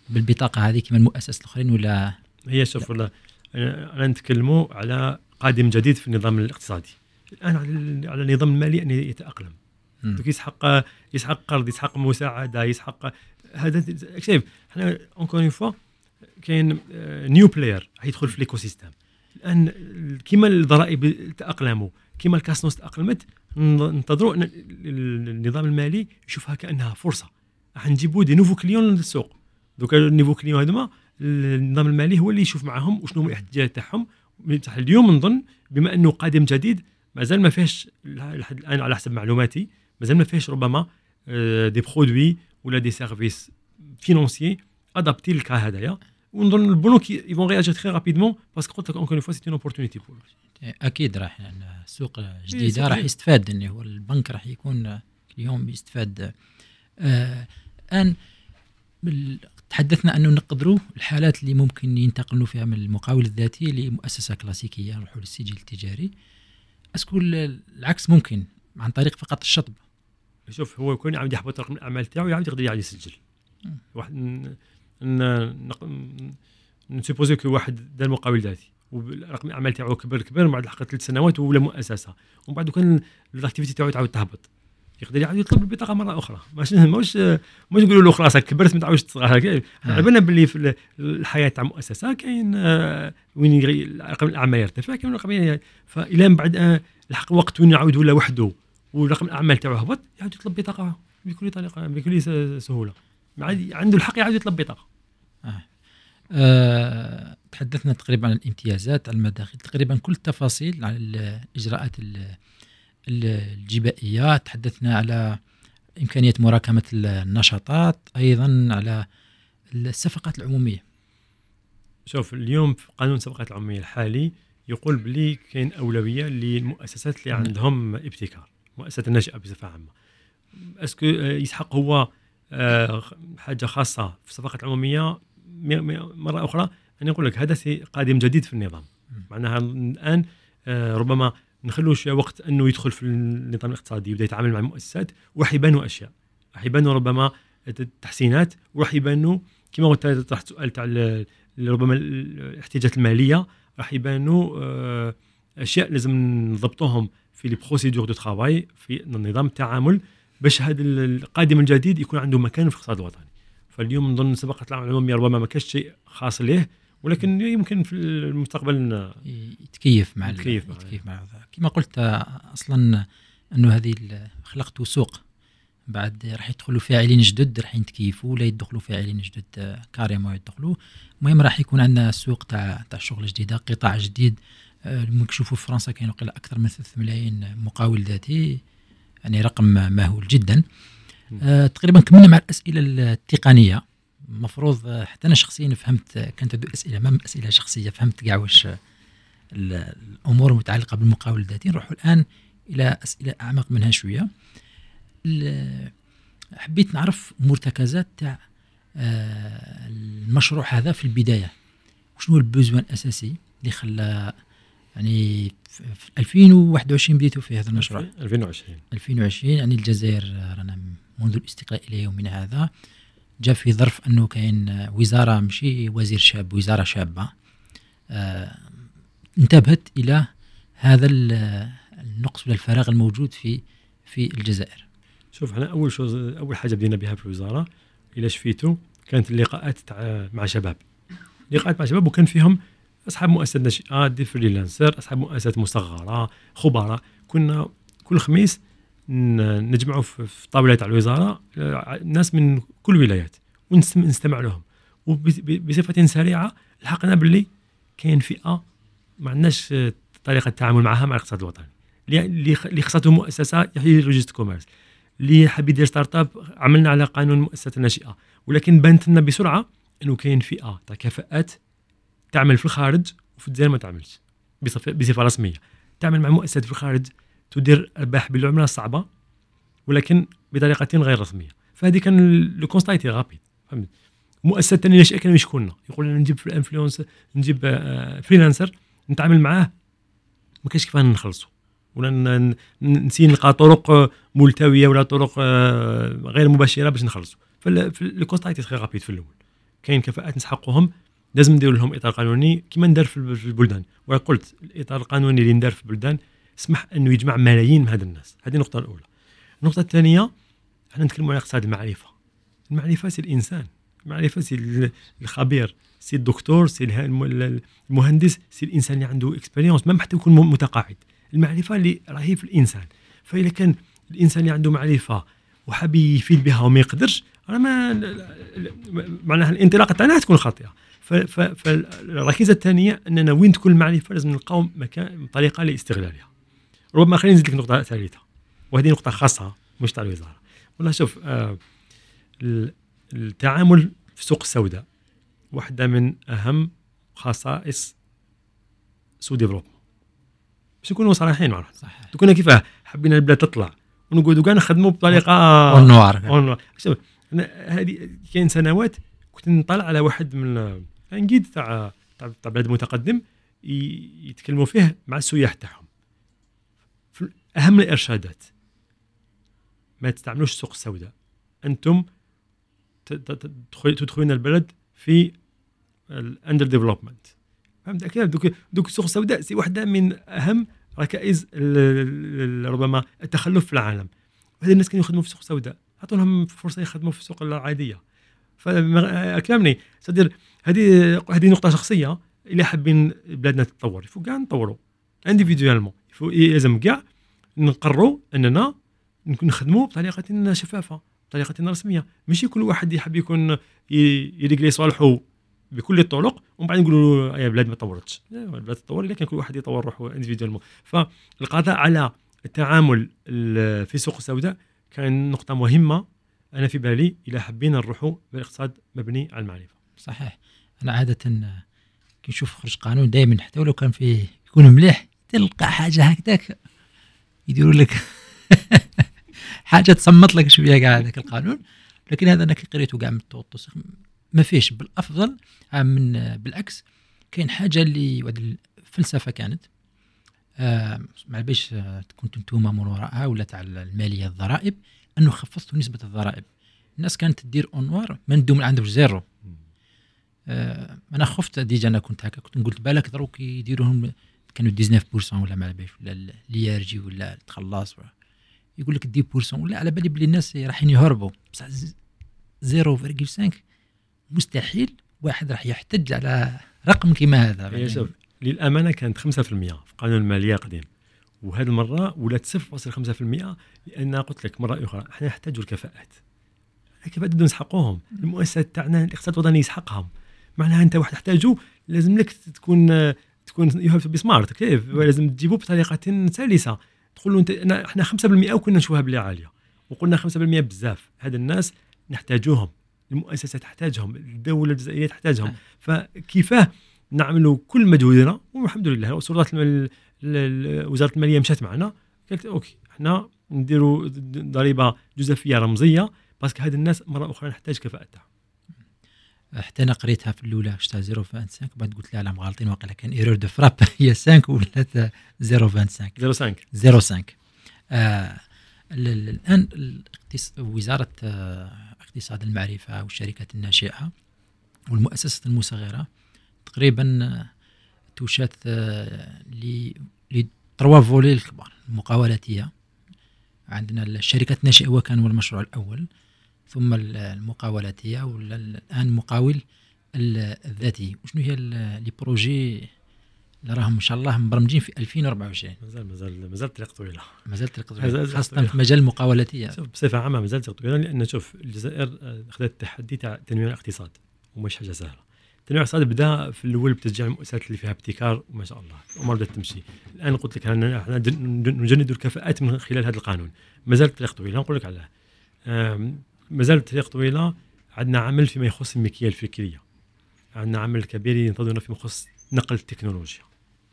بالبطاقة هذه كما المؤسسات الأخرين ولا؟ هي شوف ولا أنا نتكلموا على قادم جديد في النظام الاقتصادي. الآن على النظام المالي أن يتأقلم. يسحق يسحق قرض يسحق مساعدة يسحق هذا شايف إحنا encore une fois كاين new player يدخل في ال écosystème الان كيما الضرائب تأقلموا كيما ال CASNOS تأقلمت ننتظروا أن النظام المالي يشوفها كأنها فرصة. راح نجيبوا des nouveaux clients للسوق. دوكا ال nouveaux clients هذوما النظام المالي هو اللي يشوف معاهم وشنو هما الاحتياجات تاعهم. اليوم نظن بما أنه قادم جديد مازال ما فيهش لحد الآن على حسب معلوماتي مازال ما فيهش ربما آه، des produits ولا des services financiers adaptés لل cas هذايا ونظن البنوك y vont réagir très rapidement parce que قلت لك encore fois c'était une opportunité بور أكيد راح لأن السوق إيه، جديده سوق راح. يستفاد انه هو البنك راح يكون اليوم يستفاد. آه، الآن بال- تحدثنا أنه نقدروا الحالات اللي ممكن ينتقلوا فيها من المقاول الذاتي لمؤسسة كلاسيكية نروحوا للسجل التجاري. أسكو ال- العكس ممكن عن طريق فقط الشطب. شوف هو يكون يعاود يحبط رقم الاعمال تاعو يعاود يقدر يعاود يسجل. واحد ن- ن- نق- ن- ن supposer que واحد دار مقاول ذاتي ورقم الأعمال تاعو كبر كبر بعد لحق ثلاث سنوات ولا مؤسسة ومن بعد كان ال activité تاعو تعاود تهبط. يقدر يعاود يطلب البطاقه مرة أخرى. ماشي ماش ماش نقولوا له خلاص كبرت ما تعاودش تصغر. على بالنا باللي في ال- الحياة تاع مؤسسة كاين وين رقم الأعمال يرتفع كاين رقم فإلى من بعد لحق وقت وين يعاود ولا وحده ورقم الأعمال تاعو هبط يعاود يطلب بطاقة بكل طريقة بكل سهولة. عنده الحق يعاود يطلب بطاقة. آه، تحدثنا تقريبا عن الامتيازات على المداخل تقريبا كل التفاصيل على الإجراءات ال- ال- الجبائية. تحدثنا على إمكانية مراكمة النشاطات أيضا على الصفقات العمومية. شوف اليوم في قانون الصفقات العمومية الحالي يقول بلي كاين أولوية للمؤسسات اللي نعم. عندهم ابتكار مؤسسات الناشئه بصفة عامة. أسكو آه، يسحق هو حاجة خاصة في الصفقات العمومية مرة أخرى أنا نقول لك هذا سي قادم جديد في النظام. معناها الآن آه، ربما نخلوا شوية وقت أنه يدخل في النظام الاقتصادي يبدأ يتعامل مع المؤسسات وراح يبانوا أشياء. راح يبانوا ربما تحسينات وراح يبانوا كما قلت طرحت سؤال تاع ربما ال- الاحتياجات المالية. راح يبانوا آه، أشياء لازم نضبطوهم في les procédures de travail في نظام التعامل. باش هذا القادم الجديد يكون عنده مكان في الاقتصاد الوطني. فاليوم نظن سباقة العمومية ربما ما كاش شيء خاص ليه ولكن يمكن في المستقبل يتكيف مع يتكيف مع- يتكيف مع هذا. كما قلت أصلا أنه هذه خلقتوا سوق. بعد راح يدخلوا فاعلين جدد راح يتكيفوا ولا يدخلوا فاعلين جدد carrément يدخلوا. المهم راح يكون عندنا سوق تاع تاع شغل جديده قطاع جديد. آه، ممكن تشوفوا في فرنسا كاين أكثر من 3 ملايين مقاول ذاتي. يعني رقم مهول جدا. آه، تقريبا كملنا مع الأسئلة التقنية. المفروض آه، حتى أنا شخصيا فهمت آه، كانت هذو أسئلة ما أسئلة شخصية فهمت كاع واش ال- الأمور المتعلقة بالمقاول الذاتي نروحوا الآن إلى أسئلة أعمق منها شوية. حبيت نعرف مرتكزات تاع المشروع هذا في البداية. شنو البوزوان الأساسي اللي خلى يعني في 2021 بديتوا في هذا المشروع. 2020 2020 يعني الجزائر رانا منذ الاستقلال إلى يومنا هذا جاء في ظرف أنه كاين وزارة ماشي وزير شاب وزارة شابة آه انتبهت إلى هذا النقص ولا الفراغ الموجود في في الجزائر. شوف إحنا أول شو أول حاجة بدينا بها في الوزارة إلى شفيتوا كانت اللقاءات تاع مع شباب. لقاءات مع شباب وكان فيهم أصحاب مؤسسات ناشئات دي فريلانسر أصحاب مؤسسات مصغرة خبراء. كنا كل خميس نجمعوا في طاوله تاع الوزارة آه، ناس من كل الولايات ونستمع لهم. وبصفه سريعة لحقنا باللي كاين فئة ما عندناش آه، طريقة التعامل معها مع الاقتصاد الوطني. اللي خصته مؤسسة يحيي le registre commerce. اللي حاب يدير startup عملنا على قانون المؤسسات الناشئه ولكن بانت لنا بسرعة إنه كاين فئة تاع كفاءات تعمل في الخارج وفي الجزائر ما تعملش. بصفه, رسمية. تعمل مع مؤسسات في الخارج تدير أرباح بالعملة الصعبة ولكن بطريقة غير رسمية. فهذه كان le constat était rapide فهمت؟ مؤسسات ثانية ناشئه كانوا يشكونا يقول لنا نجيب influenceur نجيب freelancer آه، نتعامل معاه. ما كاينش كيفاه نخلصوا ولا ن essayer نلقى طرق ملتوية ولا طرق آه، غير مباشرة باش نخلصوا فال constat était très rapide في الأول. كاين كفاءات نسحقهم لازم ندير لهم إطار قانوني كما ندار في البلدان. وقلت الإطار القانوني اللي ندار في البلدان سمح إنه يجمع ملايين من هاد الناس. هذه النقطة الأولى. النقطة الثانية إحنا نتكلموا على اقتصاد المعرفة. المعرفة c'est الإنسان. المعرفة سي الخبير سي الدكتور سي المهندس سي الإنسان اللي عنده expérience ما حتى يكون متقاعد. المعرفة اللي راهي في الإنسان. فإذا كان الإنسان اللي عنده معرفة وحاب يفيد بها وما يقدرش راه ما معناها الانطلاقة تاعنا تكون خاطئة. فالركيزة الثانية أننا وين تكون المعرفه لازم نلقاو مكان طريقة لاستغلالها. ربما خلينا نزيد لك نقطة ثالثة وهذه نقطة خاصة مش تاع الوزارة. والله شوف آه التعامل في السوق السوداء واحدة من أهم خصائص sous-développement باش نكونوا صريحين مع صحيح. كنا كيفاه؟ حبينا البلاد تطلع. ونقعدوا كاع نخدموا بطريقة en شوف هذه كاين سنوات كنت نطلع على واحد من les guides تاع تاع بلاد متقدم يتكلموا فيه مع السياح تاعهم. أهم الإرشادات. ما تستعملوش السوق السوداء. أنتم تدخلون البلد في ال underdevelopment فهمت كيف؟ دوك دوك السوق السوداء c'est واحدة من أهم ركائز ربما التخلف في العالم. هذه الناس كانوا يخدموا في السوق السوداء. اعطوا لهم فرصة يخدموا في السوق العادية. فكلامني صدر هذه هذه نقطة شخصية اللي حابين بلادنا تتطور. يفو كاع نطوروا individuellement لازم كاع نقرروا أننا نخدموا بطريقه شفافة بطريقه رسمية. ماشي كل واحد يحب يكون ي régler صوالحه بكل الطرق ومن بعد نقولوا يا بلاد ما تطورتش. البلاد تطور لكن كل واحد يطور روحه individuellement فالقضاء على التعامل في السوق السوداء كان نقطة مهمة. أنا في بالي إلى حبينا نروحوا باقتصاد مبني على المعرفة. صحيح. أنا عادة كي نشوف خرج قانون دائما حتى ولو كان فيه يكون مليح تلقى حاجة هكذاك يديروا لك حاجة تصمت لك شوية كاع هذاك القانون. لكن هذا أنا كي قريته كاع من التوطس ما فيش بالأفضل من بالعكس كاين حاجة اللي الفلسفة كانت آه ما باش كنتم أنتم من وراءها ولا تاع المالية الضرائب أنه خفضتوا نسبة الضرائب. الناس كانت تدير اونوار ما ندوم عندهم زيرو. آه أنا خفت ديجا أنا كنت هكا. كنت قلت بالك دروك يديروهم كانوا 19% ولا ما على ولا ليارجي ولا تخلص يقول لك 10% ولا على بالي بلي الناس رايحين يهربوا بصح 0.5 مستحيل واحد راح يحتج على رقم كما هذا. يعني شوف للأمانة كانت 5% في قانون المالية القديم. وهذه المرة ولات 0.5% لأن قلت لك مرة أخرى إحنا نحتاج الكفاءات. الكفاءات بدنا نسحقوهم المؤسسات تاعنا الاقتصاد الوطني يسحقهم. معناها انت واحد تحتاجه لازم لك تكون تكون you have smart كيف؟ لازم تجيبه بطريقة سلسة. تقول له انت إحنا 5% وكنا نشوفها بلي عالية. وقلنا 5% بزاف. هاد الناس نحتاجوهم. المؤسسة تحتاجهم. الدولة الجزائرية تحتاجهم. فكيفاه نعملوا كل مجهودنا؟ والحمد لله. وزاره وزارة المالية مشات معنا. قالت OK إحنا نديروا ضريبة جزافيه رمزية. parce que هاد الناس مرة أخرى نحتاج كفاءتها. حتى أنا قريتها في الأولى شتا 0.25 بعد قلت لا لا مغالطين واقيلا كان erreur de frappe هي 5 ولات 0.25 05 05 آه ال- ال- الآن وزارة آه، اقتصاد المعرفة والشركات الناشئة والمؤسسات المصغرة تقريبا آه، touché آه، les trois volets الكبار المقاولاتية. عندنا الشركات الناشئة هو كان هو المشروع الأول. ثم ال- المقاولاتية والان المقاول ال- الذاتي. وشنو هي les projets اللي راهم إن شاء الله مبرمجين في 2024 مازال مازال مازال طريق طويله مازال طريق مازال طويل طريق خاصة طويل. في مجال المقاولاتية. شوف بصفة عامة مازال طريق طويله لأن شوف الجزائر آه، أخذت التحدي تاع تنويع الاقتصاد ومش حاجة سهلة. تنويع الاقتصاد بدأ في الأول بتشجيع المؤسسات اللي فيها ابتكار وما شاء الله الأمور بدات تمشي. الآن قلت لك إحنا نجند الكفاءات من خلال هذا القانون. مازال طريق طويله نقول لك علاه مازال طريق طويلة. عندنا عمل فيما يخص الملكيه الفكرية. عندنا عمل كبير ينتظرنا فيما يخص نقل التكنولوجيا.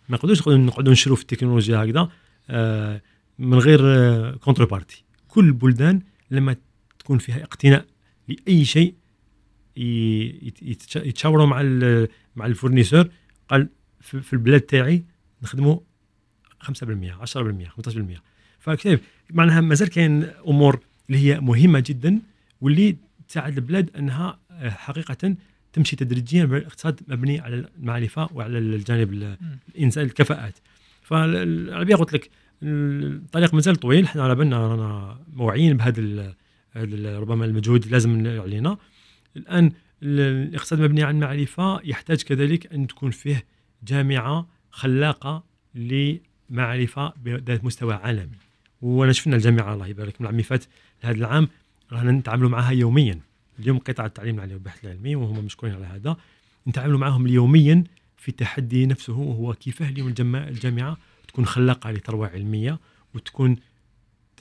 ما نقدروش نقعدوا نشروا في التكنولوجيا هكذا آه، من غير contrepartie كل البلدان لما تكون فيها اقتناء لأي شيء يتشاوروا مع مع الفورنيسور قال في البلاد تاعي نخدموا 5% 10% 15% فكيف؟ معناها مازال كاين أمور اللي هي مهمة جدا واللي تساعد البلاد أنها آه، حقيقة تمشي تدريجيا بالاقتصاد مبني على المعرفة وعلى الجانب ال- الانسان الكفاءات. فالعربيه قلت لك الطريق مازال طويل. إحنا على بالنا رانا موعيين بهذا هذا ربما المجهود لازم علينا. الآن ال- الاقتصاد مبني على المعرفة يحتاج كذلك أن تكون فيه جامعة خلاقة لمعرفة بذات مستوى عالمي. وانا شفنا الجامعة الله يبارك من العام فات لهذا العام. رانا نتعاملوا معها يوميا. اليوم قطاع التعليم العالي والبحث العلمي وهم مشكورين على هذا. نتعاملوا معهم يوميا في التحدي نفسه وهو كيف اليوم الجامعة تكون خلاقة لثروة علمية وتكون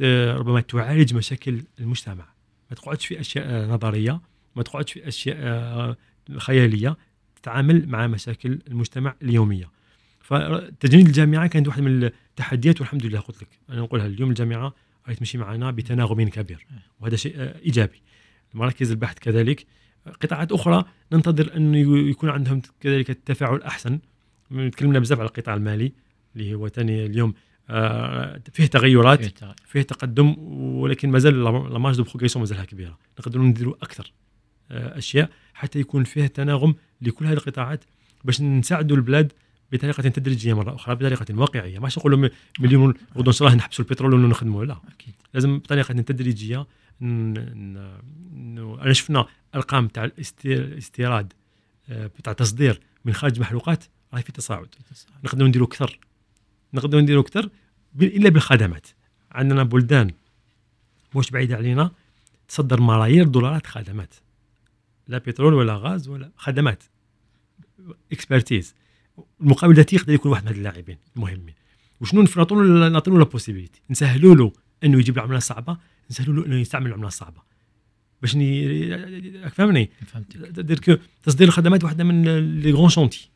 ربما تعالج مشاكل المجتمع. ما تقعدش في أشياء نظرية ما تقعدش في أشياء آه، خيالية تتعامل مع مشاكل المجتمع اليومية. فتجنيد الجامعة كانت واحدة من التحديات والحمد لله قلت لك أنا نقولها اليوم الجامعة راهي تمشي معنا بتناغم كبير. وهذا شيء إيجابي. مراكز البحث كذلك. قطاعات أخرى ننتظر انه يكون عندهم كذلك التفاعل أحسن. تكلمنا بزاف على القطاع المالي اللي هو ثاني اليوم آه، فيه تغيرات فيه تقدم ولكن مازال la marge de progression مازالها كبيرة. نقدروا نديروا أكثر آه، أشياء حتى يكون فيه تناغم لكل هذه القطاعات باش نساعدوا البلاد بطريقة تدريجية مرة أخرى بطريقة واقعية. ماشي نقولوا مليون غدوة ان شاء الله نحبسوا البترول ونخدموا لا. أكيد. لازم بطريقة تدريجية ن- ن- ن- أنا شفنا ارقام تاع الاست- الاستيراد آه، بتاع تصدير من خارج محروقات راهي في تصاعد. نقدروا نديروا أكثر. نقدروا نديروا أكثر إلا بالخدمات. عندنا بلدان مش بعيدة علينا تصدر ملايير دولارات خدمات. لا بترول ولا غاز ولا خدمات. expertise المقاول الذاتي يقدر يكون واحد من هاد اللاعبين المهمين. وشنو نعطوا له؟ نعطوا له possibilité نسهلوا له إنه يجيب العمله الصعبه نسهلوا له إنه يستعمل العملة الصعبة. باش ني... راك فاهمني؟ فهمتك. que تصدير الخدمات واحدة من les grands chantiers.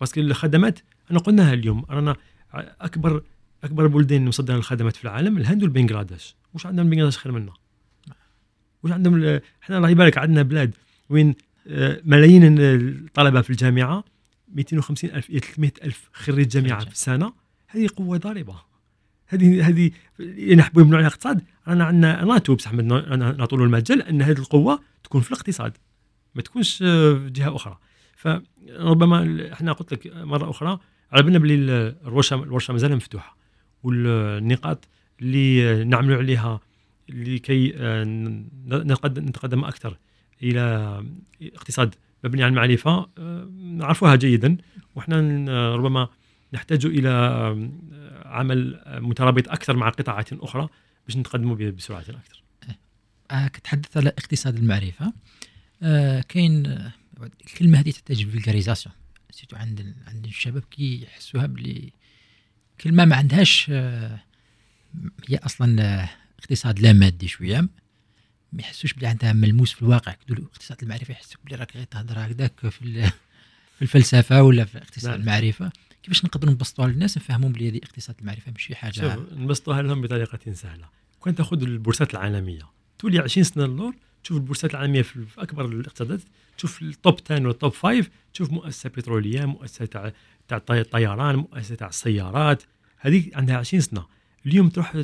Parce que الخدمات أنا قلناها اليوم رانا اكبر أكبر بلدان مصدره الخدمات في العالم الهند والبنغلاديش. واش عندنا بنغلاديش خير منا؟ واش عندهم إحنا الله يبارك عندنا بلاد وين آه، ملايين الطلبة في الجامعة 250 ألف إلى 300 ألف خريج جامعة في السنة. هذه قوة ضاربة. هذه هذه نحبوا نبنوا عليها اقتصاد. رانا عندنا ناتو بصح نعطوا له المجال أن هذه القوة تكون في الاقتصاد ما تكونش في جهة أخرى. فربما إحنا قلت لك مرة أخرى على بالنا بلي ال- الورشه الورشة مازال مفتوحة والنقاط اللي نعملوا عليها لكي آه، نتقدم أكثر إلى اقتصاد مبني على المعرفه آه، نعرفوها جيدا. وإحنا ن- ربما نحتاج إلى آه، عمل آه، مترابط أكثر مع قطاعات أخرى باش نتقدموا بسرعة أكثر. آه كتحدث على اقتصاد المعرفة. آه كاين آه، الكلمة هذه تحتاج vulgarisation surtout عند عند الشباب كي يحسوها بلي كلمة ما عندهاش آه هي أصلا آه اقتصاد لا مادي شوية. ما يحسوش بلي عندها ملموس في الواقع. يقولوا اقتصاد المعرفة يحسوا بلي راك غير تهضر هكذاك في في الفلسفة ولا في اقتصاد نعم. المعرفة. كيفاش نقدروا نبسطوها للناس نفهمهم بلي هذه اقتصاد المعرفة ماشي حاجة شوف نبسطوها لهم بطريقة سهلة. كون تاخذ البورصات العالمية تولي 20 سنة للور تشوف البورصات العالمية في أكبر الاقتصادات تشوف ال top 10 وال top 5 تشوف مؤسسة بترولية مؤسسة تاع تاع الطي- الطيران مؤسسة تاع السيارات. هذه عندها 20 سنة. اليوم تروح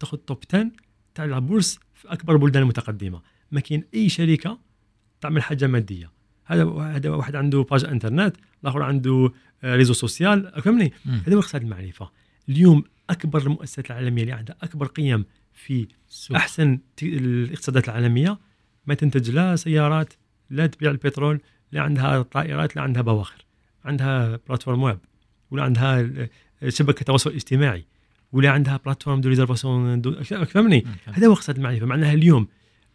تاخذ top 10 تاع ال bourse في أكبر البلدان المتقدمه ما كاين أي شركة تعمل حاجة مادية. هذا هذا واحد عنده page internet الآخر عنده آه، réseau social فهمني. هذا هو اقتصاد المعرفة. اليوم أكبر المؤسسات العالمية اللي عندها أكبر قيم في السوق. أحسن الاقتصادات العالمية ما تنتج لا سيارات لا تبيع البترول لا عندها طائرات لا عندها بواخر. عندها plateforme web ولا عندها ال- شبكة تواصل اجتماعي. ولا عندها plateforme de réservation فهمني. هذا هو اقتصاد المعرفة. معناها اليوم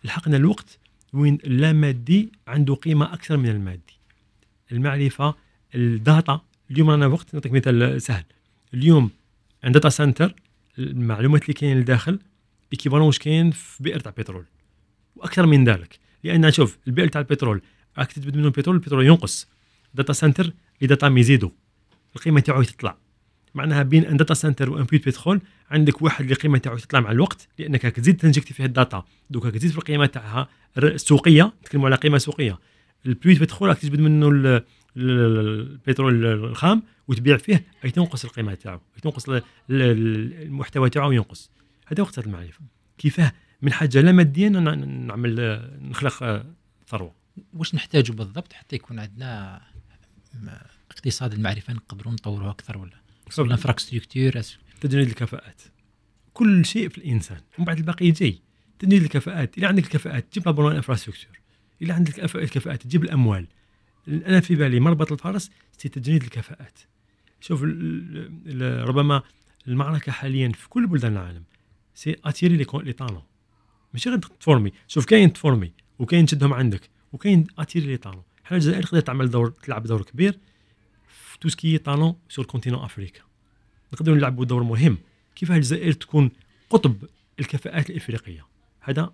لحقنا الوقت وين اللامادي عنده قيمة أكثر من المادي. المعرفة ال data. اليوم رانا وقت نعطيك مثال سهل. اليوم عند data center المعلومات اللي كاين لداخل équivalent واش كاين في بئر تاع بترول. وأكثر من ذلك. لأن شوف البئر تاع البترول راك تجبد منه البترول البترول ينقص. data center les data يزيدوا القيمة تاعو تطلع معناها بين أن data center و un puits بترول عندك واحد اللي قيمه تاعو تطلع مع الوقت لأنك تزيد t'injecter فيه ال data. Donc تزيد في القيمة تاعها السوقيه نتكلموا على قيمة سوقية. ال puits بترول راك تجبد منه ال- ال- البترول الخام وتبيع فيه أي تنقص القيمة تاعو. أي تنقص ال- ال- المحتوى تاعو ينقص. هذا اقتصاد المعرفة. كيفاه؟ من حاجة لا مادية نعمل آه، نخلق آه، ثروة. واش نحتاجوا بالضبط حتى يكون عندنا م- اقتصاد المعرفة نقدروا نطوروه أكثر ولا؟ شوف، ال infrastructure تجنيد الكفاءات. كل شيء في الإنسان ومن بعد الباقي يجي. تجنيد الكفاءات اذا عندك الكفاءات تجيب la bonne infrastructure اذا عندك الكفاءات تجيب الأموال. أنا في بالي مربط الفرس c'est تجنيد الكفاءات. شوف ربما المعركة حاليا في كل بلدان العالم c'est attirer les les talents ماشي غير تفورمي former. شوف كاين تفورمي وكاين تشدهم عندك وكاين attirer les talents حنا الجزائر تقدر تعمل دور تلعب دور كبير. tout ce qui est talents sur continent africain نقدروا نلعبوا دور مهم. كيف الجزائر تكون قطب الكفاءات الإفريقية؟ هذا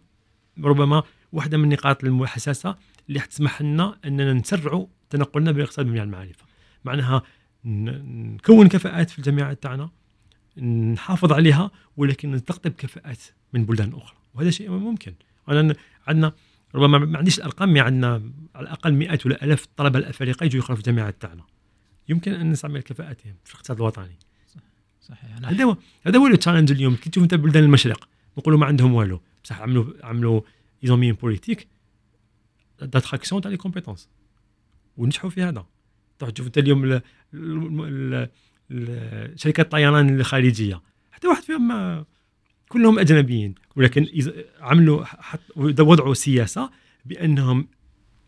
ربما واحدة من النقاط الحساسه اللي حتسمح لنا أننا نسرعوا تنقلنا بالاقتصاد بمعنى المعرفة. معناها نكون كفاءات في الجامعات تاعنا نحافظ عليها ولكن نستقطب كفاءات من بلدان أخرى. وهذا شيء ممكن. أنا عندنا ربما ما عنديش الأرقام mais عندنا على الأقل مئات ولا الاف الطلبه الافارقه يجوا يقرأوا في الجامعات تاعنا. يمكن أن نستعمل كفاءاتهم في الاقتصاد الوطني. صحيح هذا هو هذا هو ال challenge اليوم. كي تشوف أنت بلدان المشرق نقولوا ما عندهم والو. بصح عملوا عملوا ils ont mis politique d'attraction تاع les compétences ونجحوا في هذا. تروح تشوف أنت اليوم ال- ال- ال- شركات الطيران الخارجيه حتى واحد فيهم ما كلهم أجنبيين. ولكن عملوا حط وضعوا سياسة بأنهم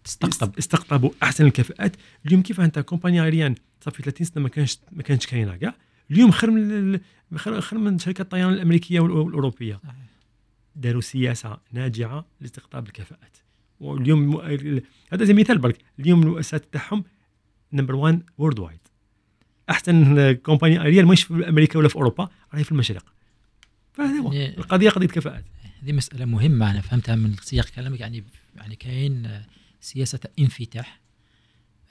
تستقطب. استقطبوا أحسن الكفاءات. اليوم كيف انت compagnie aérienne صافي 30 سنة ما كانش ما كانش كاينة كاع. اليوم خير من خير من شركات الطيران الأمريكية والأوروبية. داروا سياسة ناجعة لاستقطاب الكفاءات. واليوم هذا زي مثال برك. اليوم المؤسسات تاعهم number 1 worldwide أحسن compagnie aérienne مش في أمريكا ولا في أوروبا راهي في المشرق. فهذا هو. يعني- القضية قضية كفاءات. هذه مسألة مهمة. أنا فهمتها من سياق كلامك. يعني يعني كاين سياسة انفتاح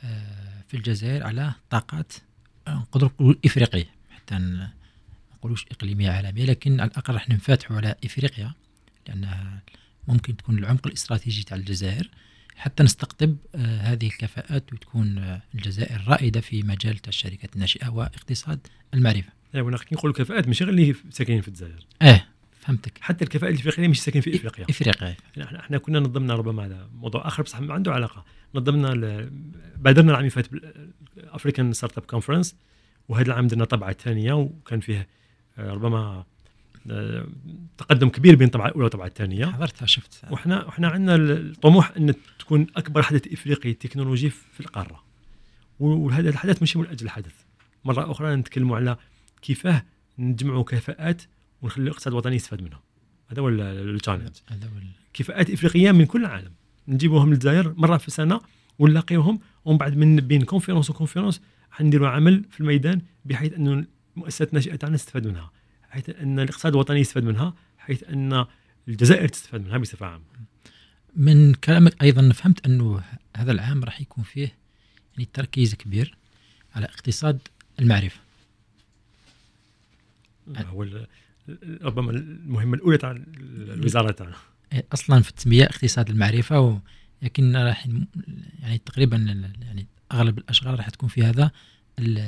آه، في الجزائر على طاقات آه، نقدروا نقولوا إفريقية. حتى ما نقولوش إقليمية عالمية لكن على الأقل راح ننفتحوا على إفريقيا لأنها ممكن تكون العمق الاستراتيجي تاع الجزائر. حتى نستقطب آه، هذه الكفاءات وتكون الجزائر رائدة في مجال تاع الشركات الناشئة واقتصاد المعرفة. يعني كي نقولوا كفاءات ماشي غير اللي ساكنين في الجزائر. آه فهمتك. حتى الكفاءات الإفريقية مش ساكنين في إفريقيا. إفريقيا. إحنا إحنا كنا نظمنا ربما هذا موضوع آخر بصح ما عنده علاقة. نظمنا ال- بادرنا العام اللي فات African Startup Conference وهذا العام درنا طبعة ثانية وكان فيه آه، ربما آه، تقدم كبير بين الطبعه الأولى والطبعه الثانية. حضرتها شفت. وحنا وحنا عندنا الطموح إن تكون أكبر حدث إفريقي تكنولوجي في القارة. وهذا الحدث ماشي من أجل الحدث. مرة أخرى نتكلموا على كيفاه نجمعوا كفاءات ونخلي الاقتصاد الوطني يستفاد منها هذا هو ال challenge هذا هو ال- كفاءات افريقيه من كل العالم. نجيبوهم للجزائر مرة في السنة ونلاقيوهم ومن بعد من بين conférence و conférence حنديروا عمل في الميدان بحيث انه المؤسسات الناشئه تاعنا تستفاد منها حيث أن الاقتصاد الوطني يستفاد منها حيث أن الجزائر تستفاد منها بصفة عامة. من كلامك أيضا فهمت أنه هذا العام راح يكون فيه يعني تركيز كبير على اقتصاد المعرفة. هو ربما المهمة الأولى تاع الوزارة تاعنا. أصلا في التسميه اقتصاد المعرفة و... لكن راح يعني تقريبا يعني أغلب الأشغال راح تكون في هذا ال-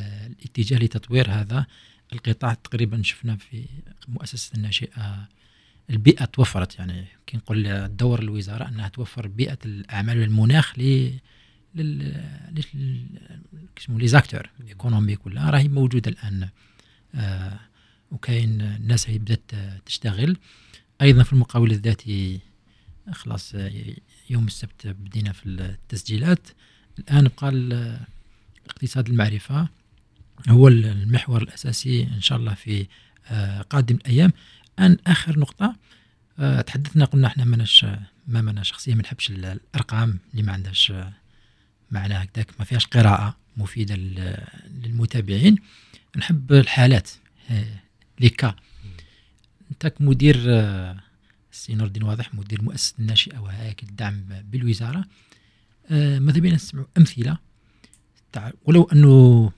الاتجاه لتطوير هذا. القطاع تقريبا شفنا في مؤسسة الناشئة البيئة توفرت. يعني كي نقول دور الوزارة أنها توفر بيئة الأعمال والمناخ ل لل لي زاكتور ايكونومي كلها راهي موجودة الآن. آه وكاين الناس هي بدات تشتغل. أيضا في المقاول الذاتي خلاص يوم السبت بدينا في التسجيلات. الآن بقى اقتصاد المعرفة. هو المحور الأساسي إن شاء الله في آه، قادم الأيام. ان آخر نقطة آه، تحدثنا قلنا إحنا ماناش ما أنا شخصيا ما نحبش ال- الأرقام اللي ما عندهاش آه، معنى هكذاك ما فيهاش قراءة مفيدة لل- للمتابعين. نحب الحالات لي كا. انت كمدير آه، السي نور الدين واضح مدير مؤسسه الناشئة وهياكل الدعم بالوزارة. آه، ماذا بينا نسمع أمثلة؟ تاع ولو أنه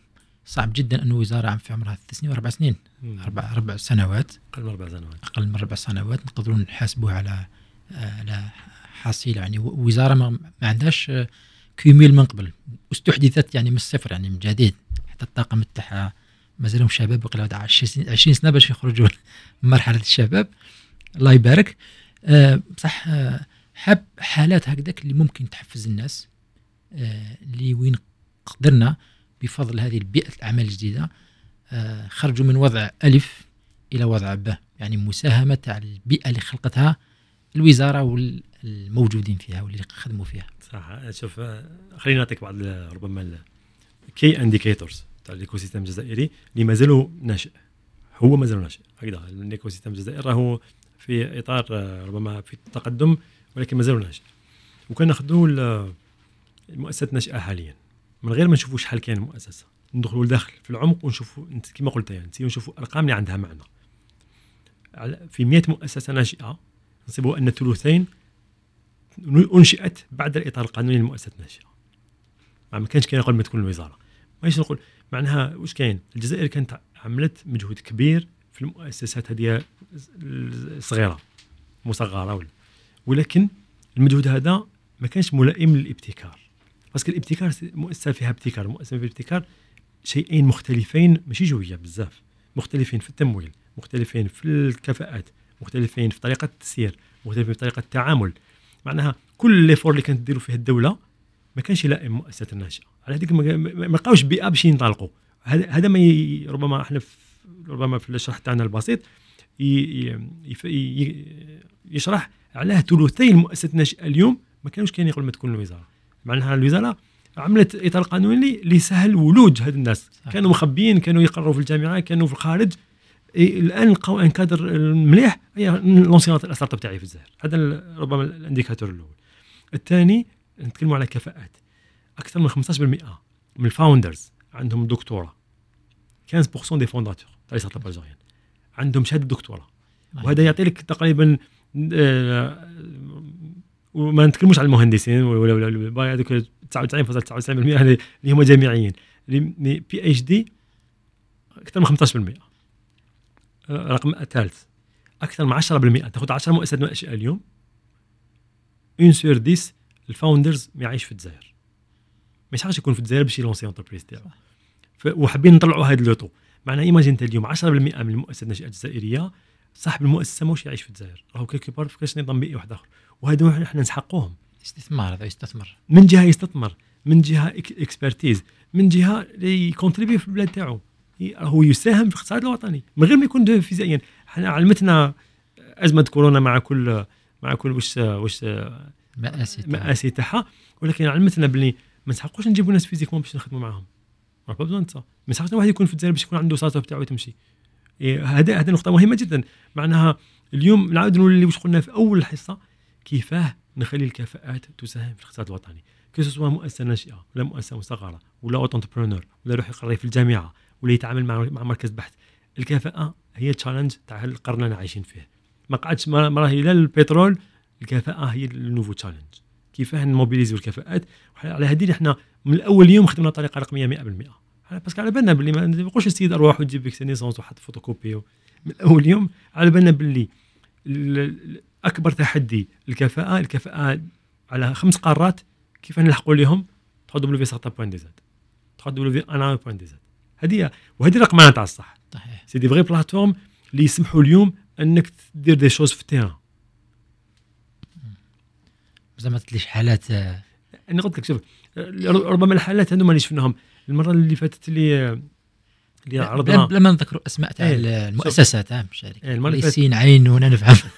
صعب جدا أنه وزارة عم في عمرها ثلاث سنين وأربع سنين أربع أربع سنوات. أقل من أربع سنوات. أقل من أربع سنوات نقدروا نحاسبوه على على حصيلة. يعني وزارة ما, ما عندهاش آه، كيميل من قبل. واستحدثت يعني من الصفر يعني من جديد. حتى الطاقم تاعها مازالهم شباب لها 20 سنة باش يخرجوا من مرحله الشباب. الله يبارك. آه، بصح آه، حاب حالات هكذاك اللي ممكن تحفز الناس آه، اللي وين قدرنا بفضل هذه البيئة الأعمال الجديدة. آه، خرجوا من وضع ألف إلى وضع ب. يعني مساهمة تاع البيئة اللي خلقتها الوزارة والموجودين فيها واللي خدموا فيها. صح. شوف خليني نعطيك بعض ربما ال key indicators تاع ال ecosystem الجزائري اللي مازالوا ناشئ. هو مازال ناشئ. هكذا ال ecosystem الجزائري راهو في إطار آه، ربما في التقدم ولكن مازال ناشئ. وكان ناخذوا ال- المؤسسات الناشئه حاليا. من غير ما نشوفوا شحال كاين المؤسسة. ندخلوا لداخل في العمق ونشوفوا كما قلت يعني نشوفوا ارقام اللي عندها معنى. في 100 مؤسسة ناشئة نصيبوا أن ثلثين أنشئت بعد الإطار القانوني للمؤسسات الناشئه ما كانش كاين قبل ما تكون الوزارة. ماش نقول معناها واش كاين؟ الجزائر كانت عملت مجهود كبير في المؤسسات هذه الصغيرة مصغرة ولا. ولكن المجهود هذا ما كانش ملائم للابتكار. باسكو الابتكار مؤسسة فيها ابتكار مؤسسة فيها ابتكار شيئين مختلفين ماشي جوية بزاف. مختلفين في التمويل مختلفين في الكفاءات مختلفين في طريقة التسيير مختلفين في طريقة التعامل. معناها كل ليفور اللي كانت ديروا فيه الدولة ما كانش يلائم مؤسسه الناشئه على هذيك ما لقاوش بيئة باش ينطلقوا. هذا ما ي... ربما إحنا في ربما في الشرح تاعنا البسيط ي... ي... يشرح علاه ثلثي المؤسسات الناشئه اليوم ما كانوش كاين قبل ما تكون الوزارة. معناها الوزارة عملت إطار قانوني اللي سهل ولوج هاد الناس. صح. كانوا مخبيين كانوا يقروا في الجامعة كانوا في الخارج. الآن لقاو أن كادر مليح هي لونسيونات ال startup تاعي في الجزائر هذا ربما ال indicateur الأول. الثاني نتكلموا على كفاءات. أكثر من 15% من ال founders عندهم دكتوراه. 15% des fondateurs تاع startup الجزائريين عندهم شهادة دكتوراه. وهذا يعطي لك تقريبا آه، وما نتكلموش على المهندسين ولا ولا هذوك 99.99% اللي هم جامعيين. les PhD أكثر من 15% آه، رقم ثالث أكثر من 10% تاخذ 10 مؤسسات ناشئه اليوم. un sur 10 ال founders ما يعيش في الجزائر. ما يشحقش يكون في الجزائر باش ي lancer entreprise تاعو. وحابين نطلعوا هذا اللوطو معناها imagine انت اليوم 10% من المؤسسات الناشئة الجزائرية صاحب المؤسسة ماهوش يعيش في الجزائر. راهو quelque part في كاش نظام بيئي واحد آخر. وهذو إحنا نسحقوهم. استثمار هذا يستثمر. من جهة يستثمر من جهة expertise من جهة ي contribuer في البلاد تاعو. هو يساهم في الاقتصاد الوطني. من غير ما يكون فيزيائيا. إحنا علمتنا أزمة كورونا مع كل مع كل واش واش مآسي مآسي تاعها. ولكن علمتنا باللي ما نسحقوش نجيبوا ناس physiquement باش نخدموا معاهم. راه pas besoin ما نسحقش واحد يكون في الجزائر باش يكون عنده startup تاعو تمشي إيه، هذا هذا نقطة مهمة جدا. معناها اليوم نعاود نولي واش قلنا في أول حصة كيفاه نخلي الكفاءات تساهم في الاقتصاد الوطني. que ce soit مؤسسة ناشئة ولا مؤسسة مصغرة ولا auto-entrepreneur ولا يروح يقرا في الجامعة ولا يتعامل مع مع مركز بحث الكفاءة هي challenge تاع القرن اللي عايشين فيه. ما قعدش ما ما راهي لا البترول الكفاءة هي ال nouveau challenge. كيفاه ن mobiliser و الكفاءات؟ على هذه إحنا من الأول يوم خدمنا طريقه رقميه 100% على- parce que على بالنا باللي ما نقولش السيد أروح وتجيب l'acte de naissance وحط فوتوكوبي من اول يوم على بالنا باللي ال- ال- أكبر تحدي الكفاءة الكفاءة على خمس قارات كيف نلحقوا لهم 3 دبليو في بوان دي زاد. 3 دبليو في أنا بوان دي زاد. هذه وهذه الرقمنه تاع الصح صحيح. سي دي فغي بلاتفورم اللي يسمحوا اليوم إنك دير دي شوز في التيران. زعما تليش حالات آه، أنا قلت لك شوف ربما الحالات هذوما اللي شفناهم المرة اللي فاتت اللي اللي بلا عرضنا بلا ما نذكروا أسماء تاع إيه. المؤسسات تاع الشركة إيه، المرة اللي عين هنا نفهم.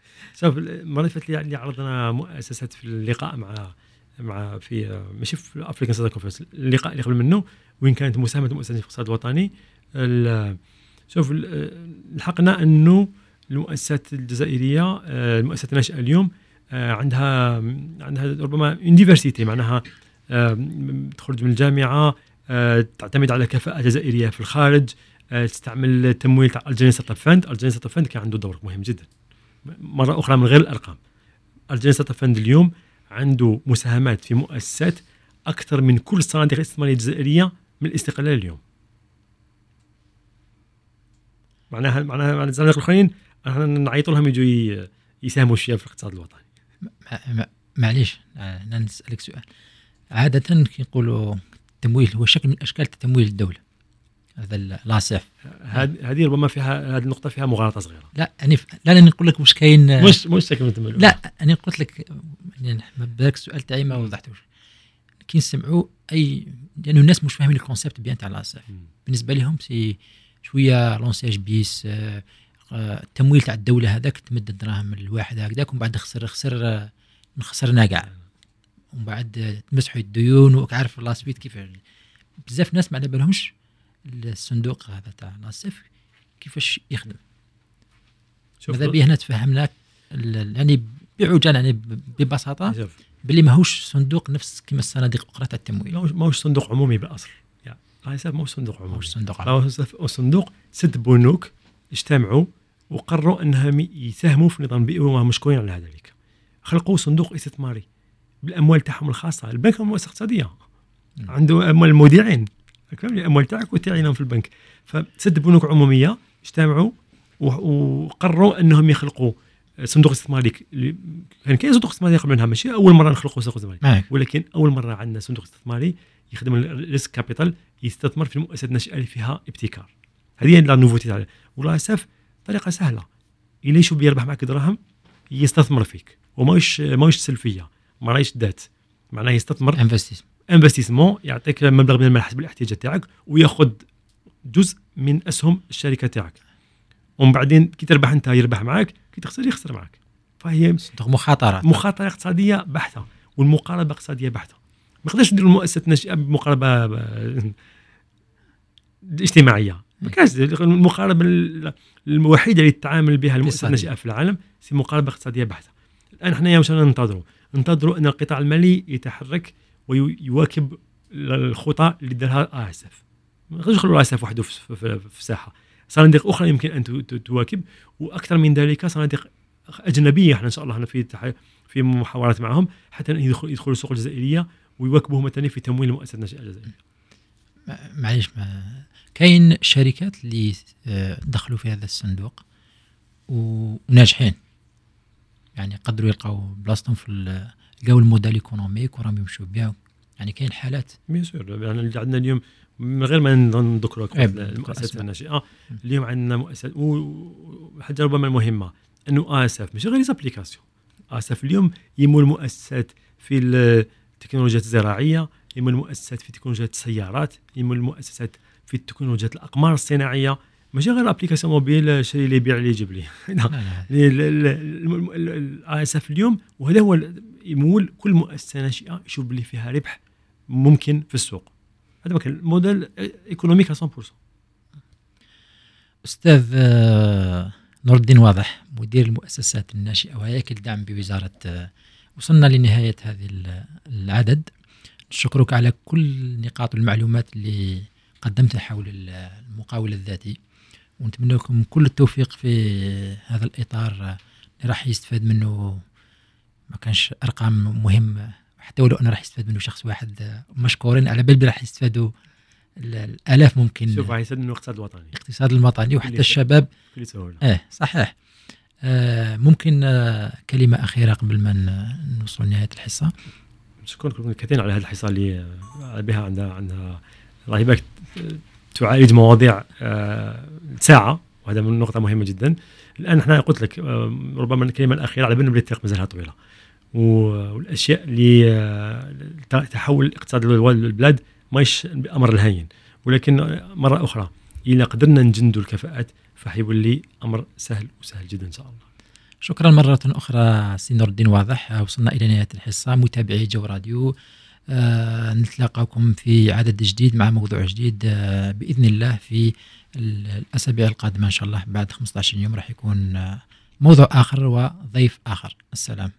شوف المرة اللي فاتت اللي اللي عرضنا مؤسسات في اللقاء مع مع في ماشي في African Startup Conference اللقاء اللي قبل منه وين كانت مساهمة المؤسسات في الاقتصاد الوطني. ال- شوف لحقنا أنه المؤسسات الجزائرية آه، المؤسسات الناشئة اليوم آه، عندها عندها ربما une diversité معناها آه، تخرج من الجامعة آه، تعتمد على كفاءه جزائريه في الخارج آه، تستعمل التمويل تاع Algerian Fund Algerian Fund كان عنده دور مهم جدا مره أخرى من غير الارقام Algerian Fund اليوم عنده مساهمات في مؤسسات أكثر من كل الصناديق الاستثماريه الجزائريه من الاستقلال اليوم معناها معناها الصناديق الاخرين إحنا نعيط لهم يجوا يساهموا شوية في الاقتصاد الوطني معليش أنا نسألك سؤال. عادة كيقولوا التمويل هو شكل من أشكال تمويل الدولة هذا l'ASF هذه ربما فيها هذه النقطة فيها مغالطة صغيرة. لا أنا ف... لا أنا نقول لك واش كاين. مش مش شكل من التمويل. لا أنا قلت لك يعني بالك السؤال تاعي ما وضحتوش. كي نسمعوا أي لأنه الناس مش فاهمين ال concept bien تاع l'ASF مم. بالنسبة لهم c'est شوية l'ANSEJ bis التمويل تاع الدولة هذاك تمد الدراهم الواحد هكذاك ومن بعد خسر خسر آه، خسرنا كاع. ومن بعد تمسحوا الديون وك عارف l'aspect كيف بزاف ناس ما على بالهمش الصندوق هذا تاع l'ASF كيفاش يخدم. شوف ماذا بيه هنا تفهمنا يعني بعجالة يعني ببساطة شوف. باللي ماهوش صندوق نفس كما الصناديق الأخرى تاع التمويل. ماهوش صندوق عمومي بالاصل يعني ماهوش صندوق عمومي. ماهوش صندوق صف- صندوق. ست بنوك اجتمعوا وقرروا انهم يساهموا في نظام بيئي وهم مشكورين على ذلك. خلقوا صندوق استثماري بالأموال تاعهم الخاصة. البنك هو مؤسسه اقتصاديه. عنده أموال المودعين؟ الأموال تاعك وتاعينهم في البنك. فست بنوك عمومية اجتمعوا وقرروا إنهم يخلقوا صندوق استثماري كان كاين صندوق استثماري قبل منها ماشي أول مرة نخلقوا صندوق استثماري ولكن أول مرة عندنا صندوق استثماري يخدم ال risk capital يستثمر في المؤسسات الناشئه اللي فيها ابتكار. هذه هي la nouveauté تاعو l'ASF طريقة سهلة. الا يشوف يربح معك دراهم؟ يستثمر فيك. وماهوش ماهوش سلفية. ما راهيش dette؟ معناه يستثمر. investis investissement يعطيك مبلغ من المال حسب الاحتياجات تاعك وياخذ جزء من أسهم الشركة تاعك. ومن بعدين كي تربح أنت يربح معك كي تخسر يخسر معك. فهي مخاطرات. مخاطرة اقتصادية بحتة والمقاربة اقتصادية بحتة. ما نقدرش ندير المؤسسات الناشئه بمقاربه ب- اجتماعية. ما كانش المقاربة ال- الوحيدة اللي تتعامل بها اقتصادية. الناشئة في العالم c'est مقاربة اقتصادية بحتة. الآن حنا واش ننتظروا؟ ننتظروا أن القطاع المالي يتحرك ويواكب الخطى اللي دارها ASF. ما نقدرش نخلوا ASF وحده في, في, في الساحة. صناديق أخرى يمكن أن تو- تو- تواكب وأكثر من ذلك صناديق أجنبية. إحنا إن شاء الله إحنا في في محاورات معهم حتى يدخل يدخلوا السوق الجزائرية ويواكبوا مثلا في تمويل المؤسسات الناشئة الجزائرية. معليش ما كاين شركات اللي آه، دخلوا في هذا الصندوق وناجحين. يعني قدروا يلقاو بلاصتهم في لقاو ال modèle économique وراهم يمشوا بها يعني كاين حالات. bien sûr يعني اللي عندنا اليوم من غير ما نذكروا إيه، المؤسسات. الناشئة. اليوم عندنا مؤسسات وحاجه ربما المهمة إنه ASF ماشي غير des applications ASF اليوم يمول المؤسسات في التكنولوجيات الزراعيه يمول المؤسسات في تكنولوجيات السيارات يمول المؤسسات في تكنولوجيات الأقمار الصناعية ماشي غير application mobile شري لي يبيع لي يجيب لي. لا. لا لا. l'ASF اليوم وهذا هو يمول كل مؤسسة ناشئة يشوف باللي فيها ربح ممكن في السوق. هذا كان الموديل إيكونوميك 100% أستاذ آه، نور الدين واضح مدير المؤسسات الناشئة وهياكل الدعم بوزارة آه، وصلنا لنهاية هذه ال- العدد. نشكرك على كل النقاط والمعلومات اللي قدمتها حول ال- المقاول الذاتي. ونتمنى لكم كل التوفيق في هذا الإطار. آه، اللي راح يستفاد منه ما كانش أرقام مهمه حتى ولو أنا راح يستفاد منه شخص واحد مشكورين على بالي راح يستفادوا ال- الألاف ممكن شوف راح يسد من الاقتصاد الوطني الاقتصاد الوطني وحتى الشباب. بكل سهولة. إيه صحيح. آه، ممكن آه، كلمة أخيرة قبل ما نوصل لنهاية الحصة؟ شكرا كثيرا على هذه الحصة اللي آه، بها عندها عندها راهي بالك تعالج مواضيع آه، ساعة وهذا من نقطة مهمة جدا. الآن إحنا قلت لك آه، ربما الكلمة الأخيرة على بالنا الطريق مازالها طويلة. والأشياء اللي آه، تحول الاقتصاد البلاد ماهيش أمر الهين. ولكن مرة أخرى إذا قدرنا نجندوا الكفاءات فحيولي أمر سهل وسهل جدا إن شاء الله. شكرا مرة أخرى سي نور الدين واضح وصلنا إلى نهاية الحصة. متابعي جو راديو نتلاقاكم في عدد جديد مع موضوع جديد آه بإذن الله في ال- الأسابيع القادمة إن شاء الله. بعد 15 يوم راح يكون آه موضوع آخر وضيف آخر. السلام.